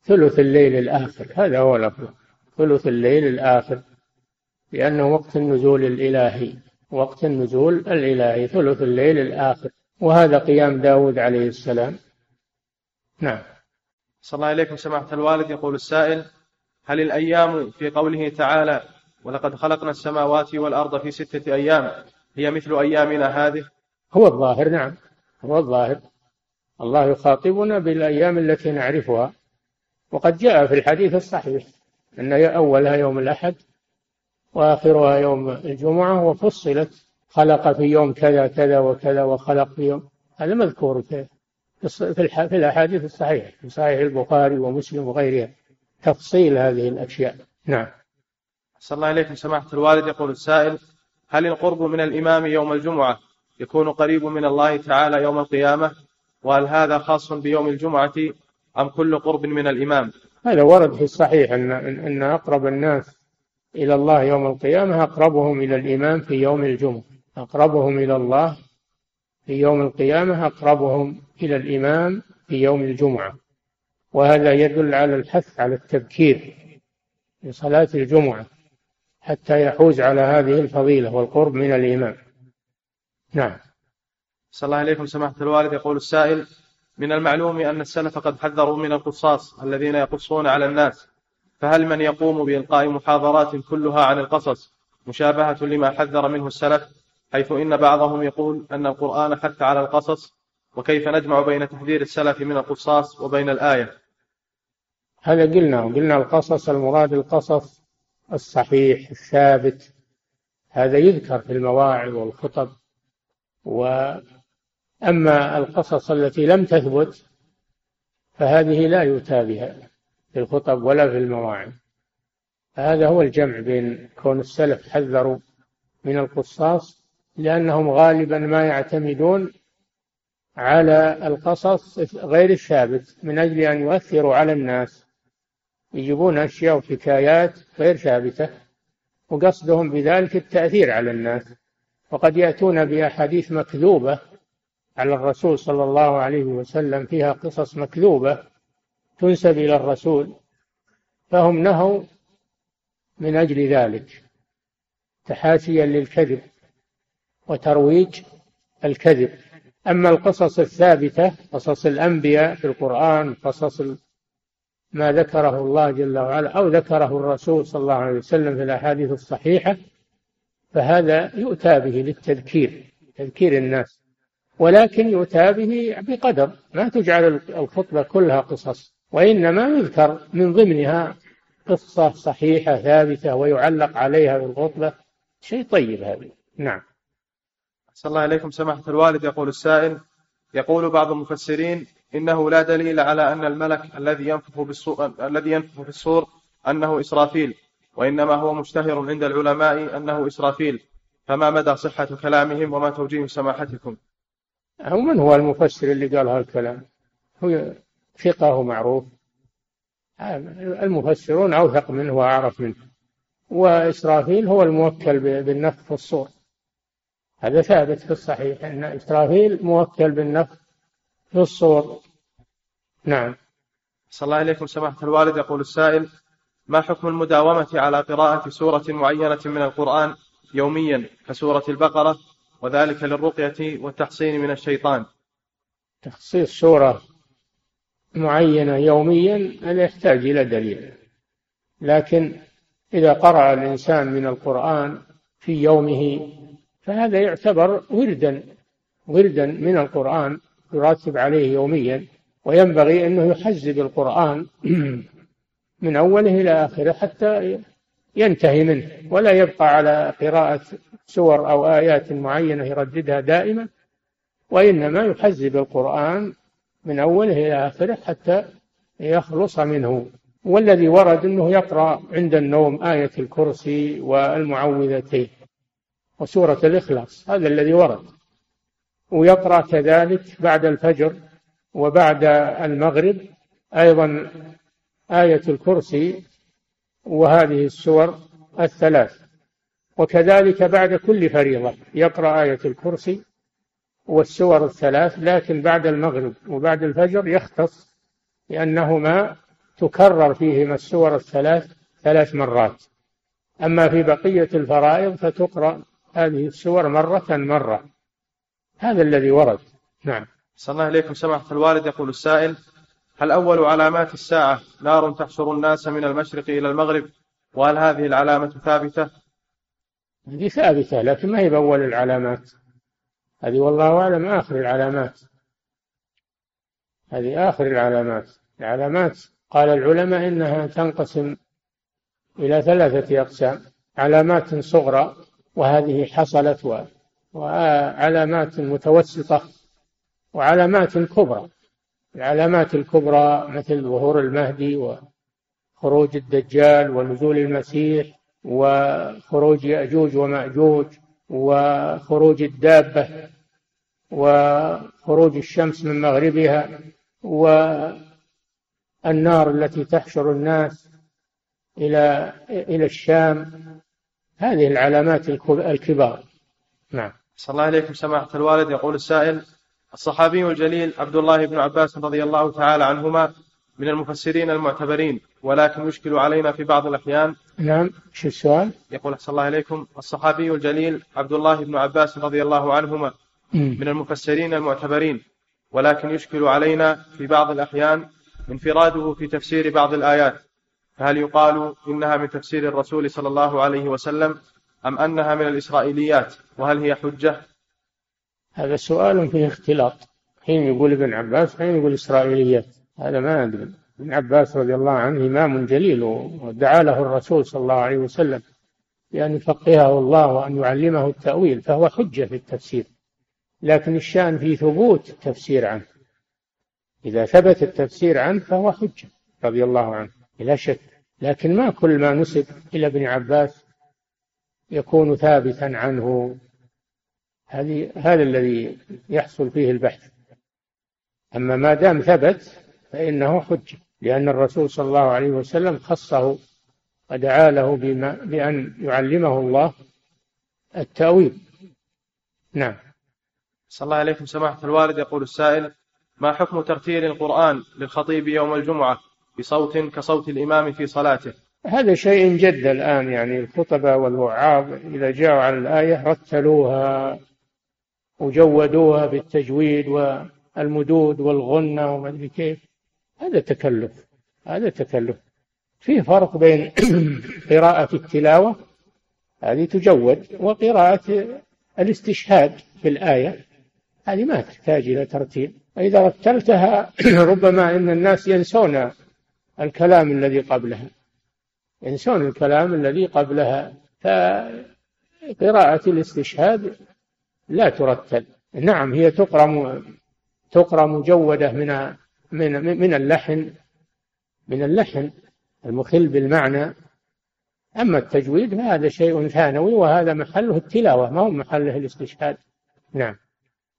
ثلث الليل الآخر. هذا هو الأفضل ثلث الليل الآخر لأنه وقت النزول الإلهي وقت النزول الإلهي ثلث الليل الآخر. وهذا قيام داود عليه السلام. نعم. صلى الله عليكم سماحة الوالد. يقول السائل هل الأيام في قوله تعالى ولقد خلقنا السماوات والأرض في ستة أيام. هي مثل أيامنا هذه؟ هو الظاهر نعم. هو الظاهر. الله يخاطبنا بالأيام التي نعرفها. وقد جاء في الحديث الصحيح أن أولها يوم الأحد وآخرها يوم الجمعة وفصلت خلق في يوم كذا كذا وكذا وخلق في يوم. هذا مذكور في في الأحاديث الصحيحة في صحيح البخاري ومسلم وغيرها. تفصيل هذه الأشياء. نعم. صلى الله عليكم سماحة الوالد. يقول السائل هل القرب من الإمام يوم الجمعة يكون قريب من الله تعالى يوم القيامة؟ وهل هذا خاص بيوم الجمعة أم كل قرب من الإمام؟ هذا ورد في الصحيح أن أن أقرب الناس إلى الله يوم القيامة أقربهم إلى الإمام في يوم الجمعة. أقربهم إلى الله في يوم القيامة أقربهم إلى الإمام في يوم الجمعة. وهذا يدل على الحث على التبكير في صلاة الجمعة. حتى يحوز على هذه الفضيلة والقرب من الإمام نعم. صلى الله عليكم سماحة الوالد. يقول السائل من المعلوم أن السلف قد حذروا من القصاص الذين يقصون على الناس فهل من يقوم بإلقاء محاضرات كلها عن القصص مشابهة لما حذر منه السلف حيث إن بعضهم يقول أن القرآن حث على القصص وكيف نجمع بين تحذير السلف من القصاص وبين الآية؟ هذا قلنا قلنا القصص المراد القصص الصحيح الثابت. هذا يذكر في المواعظ والخطب. وأما القصص التي لم تثبت فهذه لا يؤتى بها في الخطب ولا في المواعظ. هذا هو الجمع بين كون السلف حذروا من القصاص لأنهم غالبا ما يعتمدون على القصص غير الثابت من أجل أن يؤثروا على الناس. يجيبون أشياء وحكايات غير ثابتة وقصدهم بذلك التأثير على الناس. وقد يأتون بأحاديث مكذوبة على الرسول صلى الله عليه وسلم فيها قصص مكذوبة تنسب إلى الرسول فهم نهوا من أجل ذلك تحاشيا للكذب وترويج الكذب. أما القصص الثابتة قصص الأنبياء في القرآن قصص ما ذكره الله جل وعلا أو ذكره الرسول صلى الله عليه وسلم في الأحاديث الصحيحة فهذا يؤتى به للتذكير تذكير الناس. ولكن يؤتى به بقدر ما تجعل الخطبة كلها قصص وإنما يذكر من ضمنها قصة صحيحة ثابتة ويعلق عليها بالخطبة. شيء طيب هذا. نعم. صلى الله عليكم سماحة الوالد يقول السائل. يقول بعض المفسرين إنه لا دليل على أن الملك الذي ينفخ بالصور الذي ينفخ في الصور أنه إسرافيل وإنما هو مشتهر عند العلماء أنه إسرافيل. فما مدى صحة كلامهم وما توجيه سماحتكم؟ هو من هو المفسر اللي قال هالكلام؟ هو ثقة معروف. المفسرون أوثق منه وأعرف منه. وإسرافيل هو الموكل بالنفخ في الصور. هذا ثابت في الصحيح أن إسرافيل موكل بالنفخ في الصور نعم. صلى الله عليكم سماحة الوالد. يقول السائل ما حكم المداومة على قراءة سورة معينة من القرآن يوميا كسورة البقرة وذلك للرقية والتحصين من الشيطان؟ تخصيص سورة معينة يوميا هذا يحتاج إلى دليل. لكن إذا قرأ الإنسان من القرآن في يومه فهذا يعتبر وردا وردا من القرآن يراتب عليه يوميا وينبغي أنه يحزب القرآن من أوله إلى آخره حتى ينتهي منه ولا يبقى على قراءة سور أو آيات معينة يرددها دائما وإنما يحزب القرآن من أوله إلى آخره حتى يخلص منه. والذي ورد أنه يقرأ عند النوم آية الكرسي والمعوذتين وسورة الإخلاص هذا الذي ورد. ويقرأ كذلك بعد الفجر وبعد المغرب أيضا آية الكرسي وهذه السور الثلاث. وكذلك بعد كل فريضة يقرأ آية الكرسي والسور الثلاث لكن بعد المغرب وبعد الفجر يختص لأنهما تكرر فيهما السور الثلاث ثلاث مرات. أما في بقية الفرائض فتقرأ هذه السور مرة مرة. هذا الذي ورد. نعم. صلى الله عليكم. سماحة الوالد يقول السائل هل أول علامات الساعة نار تحشر الناس من المشرق إلى المغرب وهل هذه العلامة ثابتة؟ هذه ثابتة لكن ما هي بأول العلامات؟ هذه والله أعلم آخر العلامات. هذه آخر العلامات. العلامات قال العلماء إنها تنقسم إلى ثلاثة أقسام علامات صغرى وهذه حصلت وعلامات متوسطة وعلامات كبرى. العلامات الكبرى مثل ظهور المهدي وخروج الدجال ونزول المسيح وخروج يأجوج ومأجوج وخروج الدابة وخروج الشمس من مغربها والنار التي تحشر الناس إلى إلى الشام. هذه العلامات الكبار. نعم. صلى الله عليكم سماحة الوالد. يقول السائل الصحابي الجليل عبد الله بن عباس رضي الله تعالى عنهما من المفسرين المعتبرين ولكن يشكل علينا في بعض الأحيان. نعم شو السؤال؟ يقول أحسن الله عليكم الصحابي الجليل عبد الله بن عباس رضي الله عنهما من المفسرين المعتبرين ولكن يشكل علينا في بعض الأحيان انفراده في تفسير بعض الآيات. فهل يقال إنها من تفسير الرسول صلى الله عليه وسلم؟ أم أنها من الإسرائيليات؟ وهل هي حجة؟ هذا سؤال فيه اختلاط. حين يقول ابن عباس حين يقول إسرائيليات. هذا ما أدري. ابن عباس رضي الله عنه إمام جليل ودعا له الرسول صلى الله عليه وسلم بأن يفقهه الله وأن يعلمه التأويل فهو حجة في التفسير. لكن الشأن في ثبوت التفسير عنه. إذا ثبت التفسير عنه فهو حجة رضي الله عنه بلا شك. لكن ما كل ما نسب إلى ابن عباس يكون ثابتا عنه. هذه هذا الذي يحصل فيه البحث. أما ما دام ثبت فإنه حجة لأن الرسول صلى الله عليه وسلم خصه ودعا له بما بأن يعلمه الله التأويل. نعم. صلى الله عليكم سماحة الوالد. يقول السائل ما حكم ترتيل القرآن للخطيب يوم الجمعة بصوت كصوت الإمام في صلاته؟ هذا شيء جد الآن يعني الخطبة والوعاظ إذا جاءوا على الآية رتلوها وجودوها بالتجويد والمدود والغنة وما أدري كيف. هذا تكلف هذا تكلف. في فرق بين قراءة التلاوة هذه تجود وقراءة الاستشهاد في الآية هذه ما تحتاج إلى ترتيب. وإذا رتلتها ربما أن الناس ينسون الكلام الذي قبلها. ينسون الكلام الذي قبلها فقراءة الاستشهاد لا ترتل. نعم هي تقرأ تقرأ مجودة من من من اللحن من اللحن المخل بالمعنى. أما التجويد فهذا شيء ثانوي وهذا محله التلاوة ما هو محله الاستشهاد. نعم.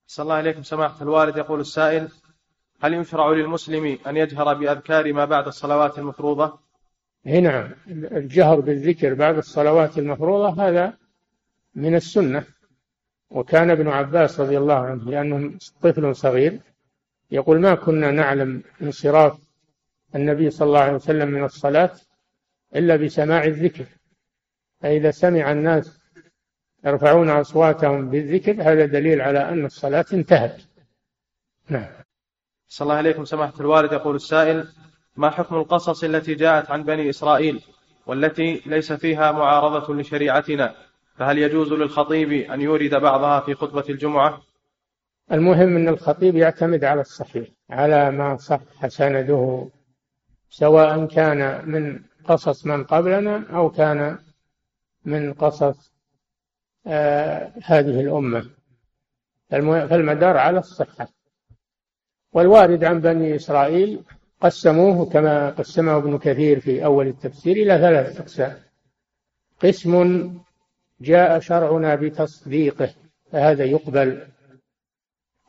صلى الله عليكم سماحة الوالد. يقول السائل هل يشرع للمسلم أن يجهر بأذكار ما بعد الصلوات المفروضة؟ نعم. الجهر بالذكر بعد الصلوات المفروضة هذا من السنة. وكان ابن عباس رضي الله عنه لأنه طفل صغير يقول ما كنا نعلم انصراف النبي صلى الله عليه وسلم من الصلاة إلا بسماع الذكر. فإذا سمع الناس يرفعون أصواتهم بالذكر هذا دليل على أن الصلاة انتهت. نعم. صلى الله عليكم سماحة الوالد يقول السائل ما حكم القصص التي جاءت عن بني إسرائيل والتي ليس فيها معارضة لشريعتنا؟ فهل يجوز للخطيب أن يورد بعضها في خطبة الجمعة؟ المهم أن الخطيب يعتمد على الصحيح على ما صح سنده سواء كان من قصص من قبلنا أو كان من قصص آه هذه الأمة. فالمدار على الصحة. والوارد عن بني إسرائيل قسموه كما قسمه ابن كثير في أول التفسير إلى ثلاثة أقسام. قسم جاء شرعنا بتصديقه فهذا يقبل.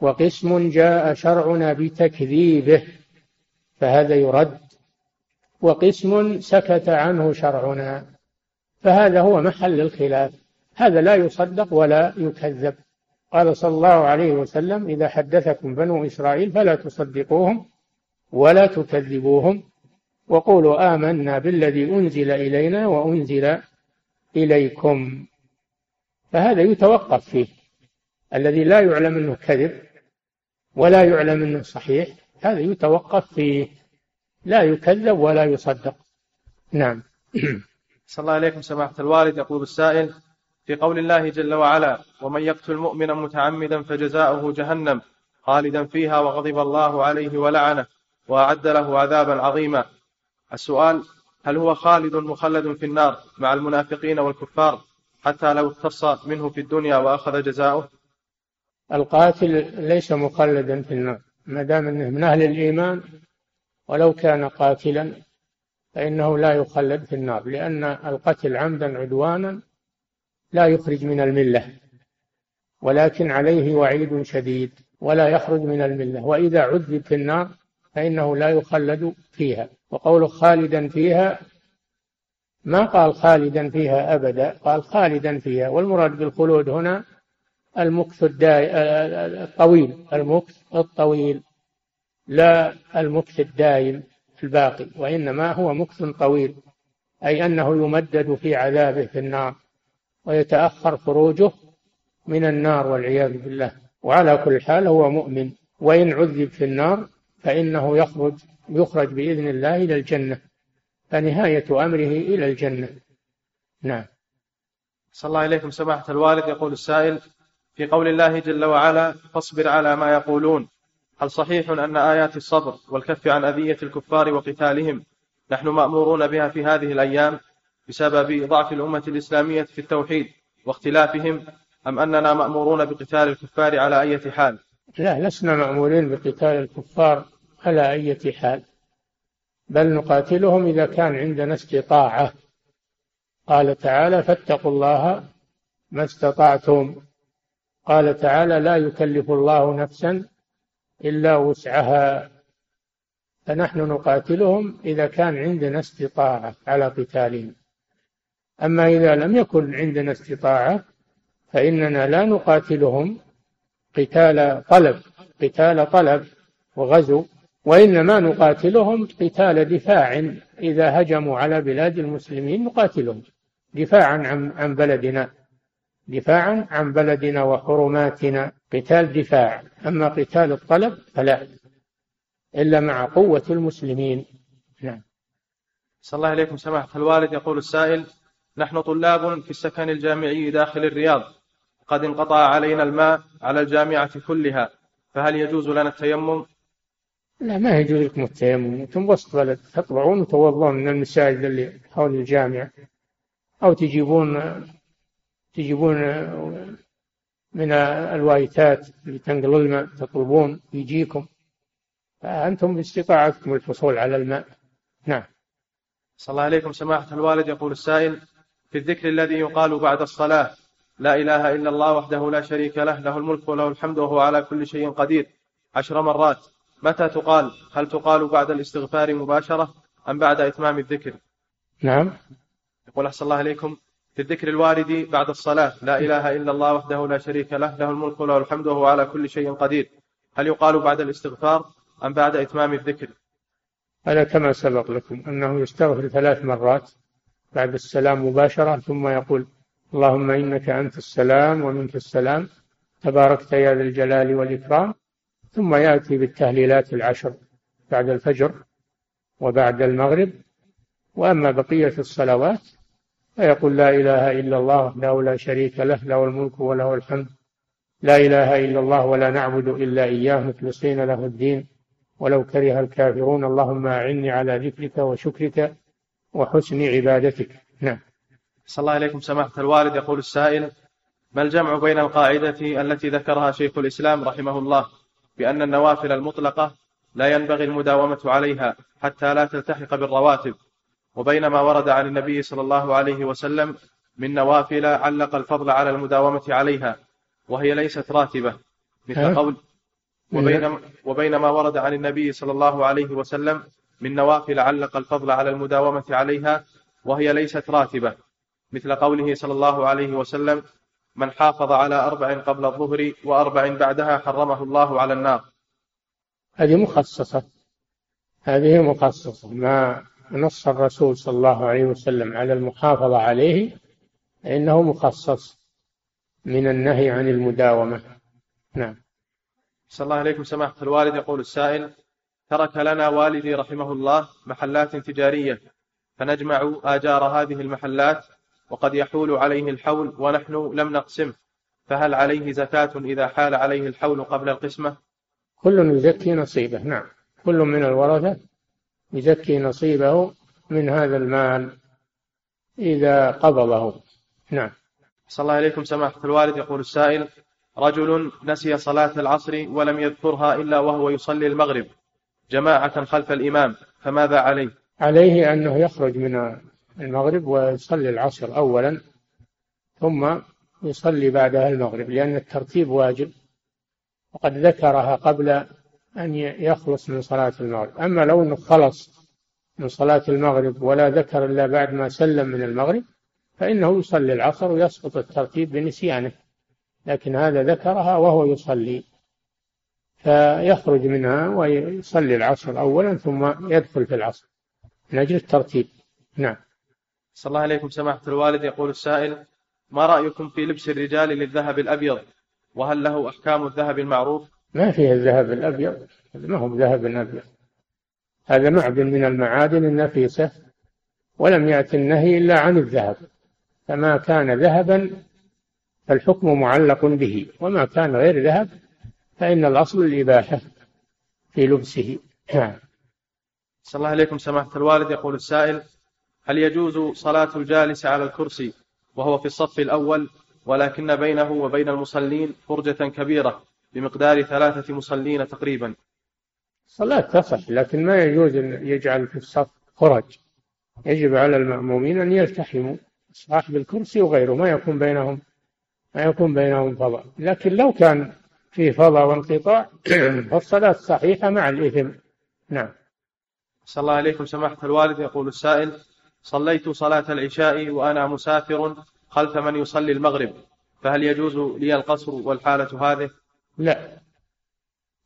وقسم جاء شرعنا بتكذيبه فهذا يرد. وقسم سكت عنه شرعنا فهذا هو محل الخلاف. هذا لا يصدق ولا يكذب. قال صلى الله عليه وسلم إذا حدثكم بنو إسرائيل فلا تصدقوهم ولا تكذبوهم وقولوا آمنا بالذي أنزل إلينا وأنزل إليكم. فهذا يتوقف فيه. الذي لا يعلم أنه كذب ولا يعلم أنه صحيح هذا يتوقف فيه. لا يكذب ولا يصدق. نعم. صلى الله عليكم سماحة الوالد. يقول السائل في قول الله جل وعلا ومن يقتل مؤمنا متعمدا فجزاؤه جهنم خالدا فيها وغضب الله عليه ولعنه. وأعد له عذابا عظيما. السؤال هل هو خالد مخلد في النار مع المنافقين والكفار حتى لو اختص منه في الدنيا وأخذ جزاؤه؟ القاتل ليس مخلدا في النار ما دام إنه من أهل الإيمان ولو كان قاتلا فإنه لا يخلد في النار لأن القتل عمدا عدوانا لا يخرج من الملة ولكن عليه وعيد شديد ولا يخرج من الملة وإذا عذب في النار فإنه لا يخلد فيها. وقول خالدا فيها ما قال خالدا فيها أبدا قال خالدا فيها. والمراد بالخلود هنا المكث الطويل المكث الطويل لا المكث الدائم الباقي وإنما هو مكث طويل أي أنه يمدد في عذابه في النار ويتأخر خروجه من النار والعياذ بالله. وعلى كل حال هو مؤمن. وإن عذب في النار فإنه يخرج يخرج بإذن الله إلى الجنة فنهاية أمره إلى الجنة. نعم. صلى الله عليكم سماحة الوالد يقول السائل في قول الله جل وعلا فاصبر على ما يقولون هل صحيح أن آيات الصبر والكف عن أذية الكفار وقتالهم نحن مأمورون بها في هذه الأيام بسبب ضعف الأمة الإسلامية في التوحيد واختلافهم أم أننا مأمورون بقتال الكفار على أي حال؟ لا لسنا مأمورين بقتال الكفار على أي حال بل نقاتلهم إذا كان عندنا استطاعة. قال تعالى فاتقوا الله ما استطعتم. قال تعالى لا يكلف الله نفسا إلا وسعها. فنحن نقاتلهم إذا كان عندنا استطاعة على قتالهم. أما إذا لم يكن عندنا استطاعة فإننا لا نقاتلهم قتال طلب قتال طلب وغزو وإنما نقاتلهم قتال دفاع إذا هجموا على بلاد المسلمين نقاتلهم. دفاعا عن عن بلدنا دفاعا عن بلدنا وحرماتنا. قتال دفاع أما قتال الطلب فلا إلا مع قوة المسلمين. نعم. صلى الله عليكم سماحة الوالد. يقول السائل نحن طلاب في السكن الجامعي داخل الرياض. قد انقطع علينا الماء على الجامعة كلها فهل يجوز لنا التيمم؟ لا ما يجوز لكم التيمم. أنتم وسط بلد تطلعون وتوضون من المساجد اللي حول الجامعة. أو تجيبون تجيبون من الوايتات اللي تنقل الماء تطلبون يجيكم. فأنتم باستطاعتكم الحصول على الماء. نعم. صلى الله عليكم سماحة الوالد يقول السائل في الذكر الذي يقال بعد الصلاة لا إله إلا الله وحده لا شريك له له الملك وله الحمد وهو على كل شيء قدير. عشر مرات. متى تقال؟ هل تقال بعد الاستغفار مباشرة أم بعد إتمام الذكر؟ نعم. يقول أحسن الله عليكم في الذكر الوارد بعد الصلاة. لا إله إلا الله وحده لا شريك له له الملك وله الحمد وهو على كل شيء قدير. هل يقال بعد الاستغفار أم بعد إتمام الذكر؟ هذا كما سبق لكم أنه يستغفر ثلاث مرات بعد السلام مباشرة ثم يقول اللهم إنك أنت السلام ومنك السلام. تباركت يا ذا الجلال والإكرام. ثم يأتي بالتهليلات العشر بعد الفجر وبعد المغرب. وأما بقية الصلوات فيقول لا إله إلا الله وحده لا شريك له له الملك وله الحمد. لا إله إلا الله ولا نعبد إلا إياه مخلصين له الدين. ولو كره الكافرون اللهم أعني على ذكرك وشكرك وحسن عبادتك. نعم. صلى الله عليكم سماحة الوالد. يقول السائل ما الجمع بين القاعدة التي ذكرها شيخ الإسلام رحمه الله بأن النوافل المطلقة لا ينبغي المداومة عليها حتى لا تلتحق بالرواتب وبين ما ورد عن النبي صلى الله عليه وسلم من نوافل علق الفضل على المداومة عليها وهي ليست راتبة. مثل قول وبين, وبين ما ورد عن النبي صلى الله عليه وسلم من نوافل علق الفضل على المداومة عليها وهي ليست راتبة. مثل قوله صلى الله عليه وسلم من حافظ على أربع قبل الظهر وأربع بعدها حرمه الله على النار. هذه مخصصة. هذه مخصصة. ما نص الرسول صلى الله عليه وسلم على المحافظة عليه فإنه مخصص من النهي عن المداومة. نعم. صلى الله عليكم سماحة الوالد يقول السائل ترك لنا والدي رحمه الله محلات تجارية فنجمع آجار هذه المحلات وقد يحول عليه الحول ونحن لم نقسمه فهل عليه زكاة إذا حال عليه الحول قبل القسمة؟ كل يزكي نصيبه نعم. كل من الورثة يزكي نصيبه من هذا المال إذا قبضه نعم. صلى الله عليكم سماحة الوالد يقول السائل رجل نسي صلاة العصر ولم يذكرها إلا وهو يصلي المغرب جماعة خلف الإمام فماذا عليه؟ عليه أنه يخرج من المغرب ويصلي العصر أولا ثم يصلي بعدها المغرب لأن الترتيب واجب وقد ذكرها قبل أن يخلص من صلاة المغرب. أما لو أنه خلص من صلاة المغرب ولا ذكر إلا بعد ما سلم من المغرب فإنه يصلي العصر ويسقط الترتيب بنسيانه لكن هذا ذكرها وهو يصلي فيخرج منها ويصلي العصر أولا ثم يدخل في العصر. من أجل الترتيب. نعم. صلى الله عليكم سماحة الوالد. يقول السائل ما رأيكم في لبس الرجال للذهب الأبيض؟ وهل له أحكام الذهب المعروف? ما فيه الذهب الأبيض. ما هو ذهب أبيض هذا معدن من المعادن النفيسة ولم يأتي النهي إلا عن الذهب. فما كان ذهبا فالحكم معلق به وما كان غير ذهب فإن الأصل الإباحة في لبسه. نعم صلى الله عليكم سماحة الوالد. يقول السائل هل يجوز صلاة الجالس على الكرسي وهو في الصف الأول ولكن بينه وبين المصلين فرجة كبيرة بمقدار ثلاثة مصلين تقريبا؟ الصلاة تصح لكن ما يجوز أن يجعل في الصف فرج. يجب على المأمومين أن يلتحموا صاحب الكرسي وغيره ما يكون بينهم ما يكون بينهم فضاء. لكن لو كان فيه فضاء وانقطاع فالصلاة صحيحة مع الإثم. نعم. صلى الله عليكم سماحة الوالد يقول السائل صليت صلاة العشاء وأنا مسافر خلف من يصلي المغرب. فهل يجوز لي القصر والحالة هذه؟ لا.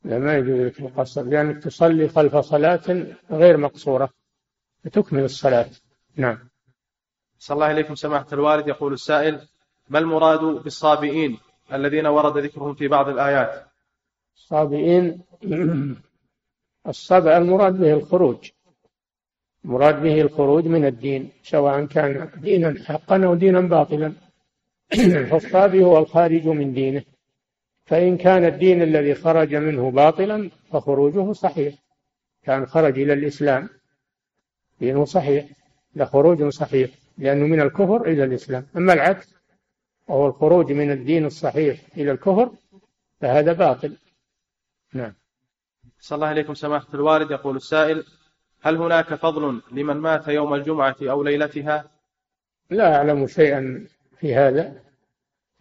لا ما يجوز لك القصر لأنك تصلي خلف صلاة غير مقصورة. فتكمل الصلاة. نعم. صلى الله عليكم سماحة الوالد. يقول السائل ما المراد بالصابئين الذين ورد ذكرهم في بعض الآيات؟ الصابئين الصبأ المراد به الخروج. المراد به الخروج من الدين سواء كان دينا حقا أو دينا باطلا. فالصابي هو الخارج من دينه. فإن كان الدين الذي خرج منه باطلا فخروجه صحيح. كان خرج إلى الإسلام دينه صحيح لخروج صحيح لأنه من الكفر إلى الإسلام. أما العكس وهو الخروج من الدين الصحيح إلى الكفر فهذا باطل. نعم. صلى الله عليكم سماحة الوالد. يقول السائل هل هناك فضل لمن مات يوم الجمعة أو ليلتها؟ لا أعلم شيئا في هذا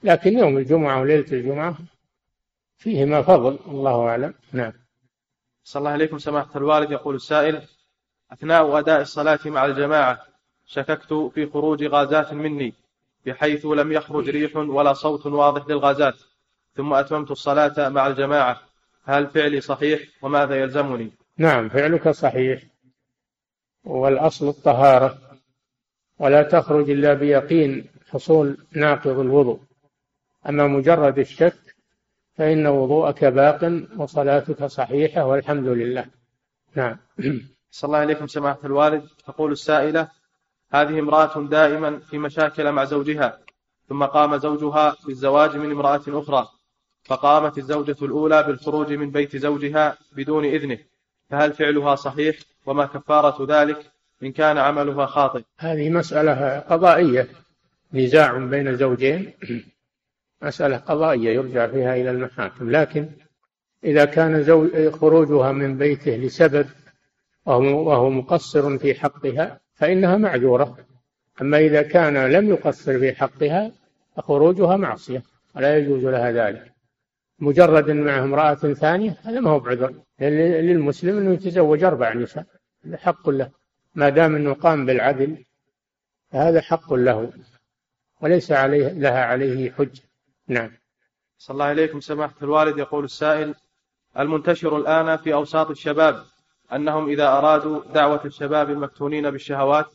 لكن يوم الجمعة وليلة الجمعة فيهما فضل الله أعلم. نعم. صلى الله عليكم سماحة الوالد يقول السائل أثناء أداء الصلاة مع الجماعة شككت في خروج غازات مني بحيث لم يخرج ريح ولا صوت واضح للغازات ثم أتممت الصلاة مع الجماعة. هل فعلي صحيح وماذا يلزمني؟ نعم فعلك صحيح. والأصل الطهارة ولا تخرج إلا بيقين حصول ناقض الوضوء. أما مجرد الشك فإن وضوءك باق وصلاتك صحيحة والحمد لله. نعم. صلى الله عليكم سماحة الوالد. تقول السائلة هذه امرأة دائما في مشاكل مع زوجها ثم قام زوجها بالزواج من امرأة أخرى فقامت الزوجة الأولى بالخروج من بيت زوجها بدون إذنه. فهل فعلها صحيح وما كفارة ذلك إن كان عملها خاطئ؟ هذه مسألة قضائية نزاع بين زوجين. مسألة قضائية يرجع فيها إلى المحاكم. لكن إذا كان زوج خروجها من بيته لسبب وهو مقصر في حقها فإنها معذورة. أما إذا كان لم يقصر في حقها فخروجها معصية ولا يجوز لها ذلك. مجرد معه امرأة ثانية هذا ما هو بعذر. للمسلم أنه يتزوج أربع نساء. حق له. ما دام أنه قام بالعدل فهذا حق له. وليس عليه لها عليه حجة. نعم. صلى الله عليكم سماحة الوالد. يقول السائل المنتشر الآن في أوساط الشباب أنهم إذا أرادوا دعوة الشباب المفتونين بالشهوات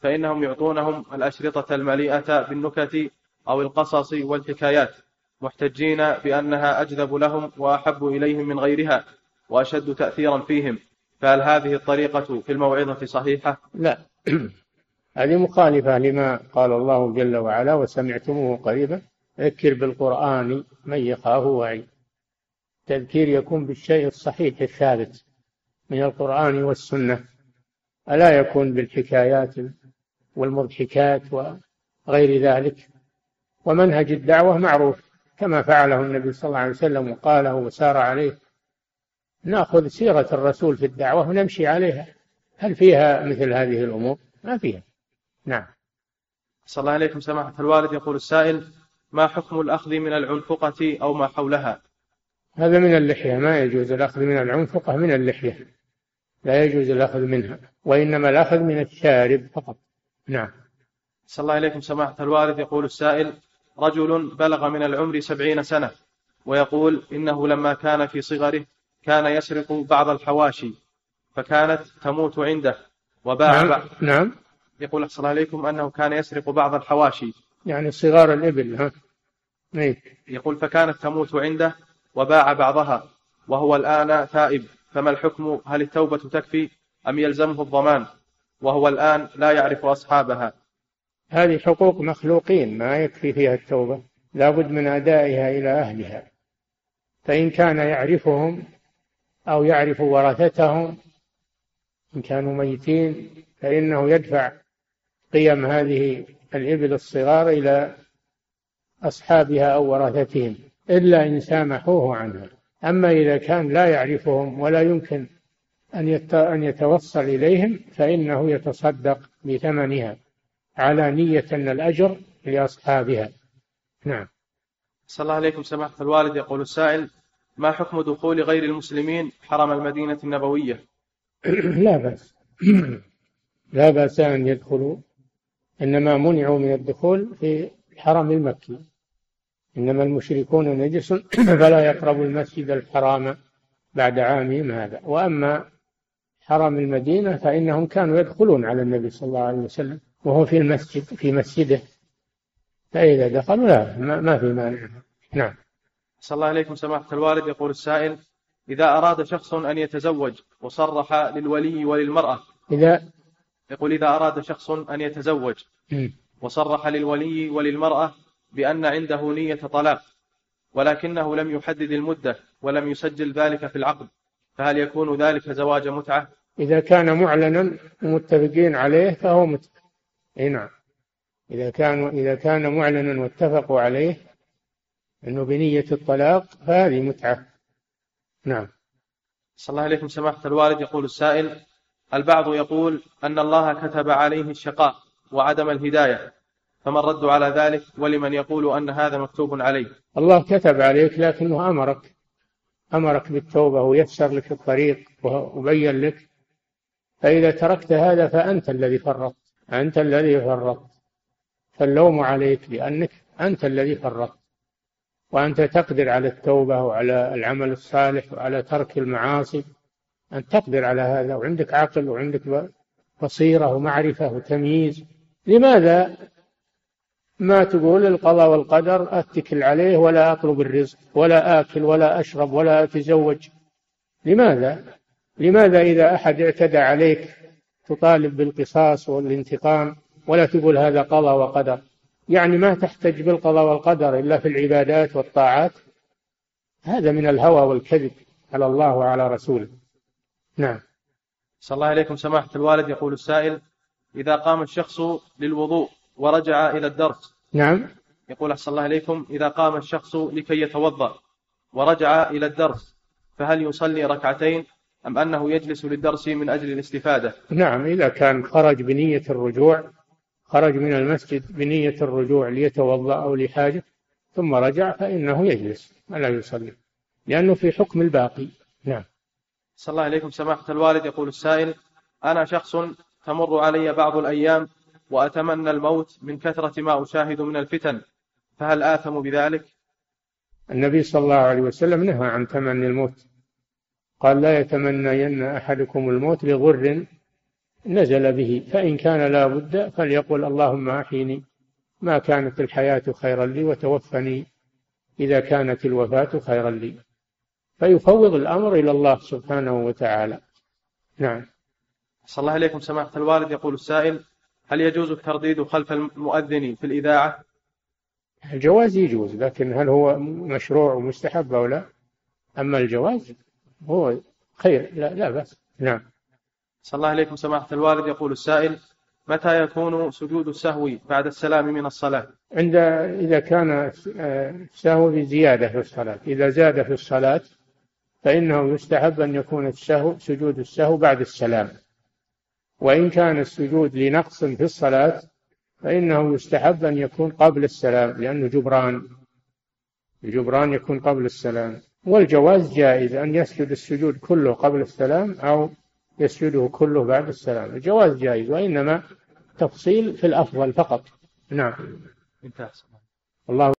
فإنهم يعطونهم الأشرطة المليئة بالنكت أو القصص والحكايات محتجين بأنها أجذب لهم وأحب إليهم من غيرها. وأشد تأثيرا فيهم. فهل هذه الطريقة في الموعظة صحيحة؟ لا. هذه مخالفة لما قال الله جل وعلا وسمعتموه قريبا. ذكر بالقرآن من يخاف وعي. تذكير يكون بالشيء الصحيح الثابت من القرآن والسنة. ألا يكون بالحكايات والمضحكات وغير ذلك. ومنهج الدعوة معروف كما فعله النبي صلى الله عليه وسلم وقاله وسار عليه. ناخذ سيرة الرسول في الدعوة ونمشي عليها. هل فيها مثل هذه الأمور؟ ما فيها. نعم. صلى الله عليكم سماحة الوالد. يقول السائل ما حكم الأخذ من العنفقة أو ما حولها؟ هذا من اللحية. ما يجوز الأخذ من العنفقة من اللحية. لا يجوز الأخذ منها وإنما الأخذ من الشارب فقط. نعم. صلى الله عليكم سماحة الوالد. يقول السائل رجل بلغ من العمر سبعين سنة ويقول إنه لما كان في صغره كان يسرق بعض الحواشي فكانت تموت عنده وباع نعم, نعم. يقول أحسن عليكم أنه كان يسرق بعض الحواشي. يعني صغار الإبل ها. إيه؟ يقول فكانت تموت عنده وباع بعضها وهو الآن تائب. فما الحكم؟ هل التوبة تكفي أم يلزمه الضمان؟ وهو الآن لا يعرف أصحابها. هذه حقوق مخلوقين ما يكفي فيها التوبة. لا بد من أدائها إلى أهلها. فإن كان يعرفهم أو يعرف ورثتهم إن كانوا ميتين فإنه يدفع قيم هذه الإبل الصغار إلى أصحابها أو ورثتهم إلا إن سامحوه عنها. أما إذا كان لا يعرفهم ولا يمكن أن أن يتوصل إليهم فإنه يتصدق بثمنها على نية أن الأجر لأصحابها. نعم. صلى الله عليكم سماحة الوالد يقول السائل ما حكم دخول غير المسلمين حرم المدينة النبوية؟ لا بأس. لا بأس أن يدخلوا. إنما منعوا من الدخول في الحرم المكي. إنما المشركون نجس. فلا يقربوا المسجد الحرام بعد عامهم هذا. وأما حرم المدينة فإنهم كانوا يدخلون على النبي صلى الله عليه وسلم وهو في المسجد في مسجده. فإذا دخلوا لا ما في مانع. نعم. صلى الله عليكم سماحة الوالد يقول السائل إذا أراد شخص أن يتزوج وصرح للولي وللمرأة. إذا يقول إذا أراد شخص أن يتزوج وصرح للولي وللمرأة بأن عنده نية طلاق ولكنه لم يحدد المدة ولم يسجل ذلك في العقد فهل يكون ذلك زواج متعة؟ إذا كان معلنا ومتفقين عليه فهو متعة نعم. إذا كان إذا كان معلنا واتفقوا عليه أنه بنية الطلاق فهذه متعة. نعم. صلى الله عليكم سماحة الوالد. يقول السائل البعض يقول أن الله كتب عليه الشقاء وعدم الهداية فما الرد على ذلك؟ ولمن يقول أن هذا مكتوب عليه. الله كتب عليك لكنه أمرك. أمرك بالتوبة ويسر لك الطريق وبين لك. فإذا تركت هذا فأنت الذي فرطت. أنت الذي فرطت. فاللوم عليك لأنك أنت الذي فرطت. وأنت تقدر على التوبة وعلى العمل الصالح وعلى ترك المعاصي أن تقدر على هذا. وعندك عقل وعندك بصيرة ومعرفة وتمييز. لماذا ما تقول القضاء والقدر أتكل عليه ولا أطلب الرزق ولا آكل ولا أشرب ولا أتزوج؟ لماذا؟ لماذا إذا أحد اعتدى عليك تطالب بالقصاص والانتقام ولا تقول هذا قضاء وقدر؟ يعني ما تحتج بالقضاء والقدر إلا في العبادات والطاعات. هذا من الهوى والكذب على الله وعلى رسوله. نعم. صلى الله عليكم سماحة الوالد. يقول السائل إذا قام الشخص للوضوء ورجع إلى الدرس. نعم. يقول أحسن الله إليكم إذا قام الشخص لكي يتوضأ ورجع إلى الدرس فهل يصلي ركعتين أم أنه يجلس للدرس من أجل الاستفادة؟ نعم إذا كان خرج بنية الرجوع خرج من المسجد بنية الرجوع ليتوضأ أو لحاجة ثم رجع فإنه يجلس ولا يصلي لأنه في حكم الباقي. نعم. صلى الله عليكم سماحة الوالد. يقول السائل أنا شخص تمر علي بعض الأيام وأتمنى الموت من كثرة ما أشاهد من الفتن فهل آثم بذلك؟ النبي صلى الله عليه وسلم نهى عن تمني الموت. قال لا يتمنين أحدكم الموت لغر نزل به فإن كان لا بد فليقل اللهم أحيني ما كانت الحياة خيرا لي وتوفني إذا كانت الوفاة خيرا لي. فيفوض الأمر إلى الله سبحانه وتعالى. نعم. صلى الله عليكم سماحة الوالد. يقول السائل هل يجوز الترديد خلف المؤذن في الإذاعة؟ الجواز يجوز لكن هل هو مشروع ومستحب أو لا؟ أما الجواز هو خير لا, لا بأس. نعم. صلى الله عليكم سماحة الوالد. يقول السائل متى يكون سجود السهو بعد السلام من الصلاة؟ عند إذا كان السهو بزيادة في الصلاة. إذا زاد في الصلاة فإنه يستحب أن يكون السهو سجود السهو بعد السلام. وإن كان السجود لنقص في الصلاة فإنه يستحب أن يكون قبل السلام لأنه جبران. الجبران يكون قبل السلام. والجواز جائز أن يسجد السجود كله قبل السلام أو يسجده كله بعد السلام. الجواز جائز وإنما تفصيل في الأفضل فقط. نعم. انتهى. الله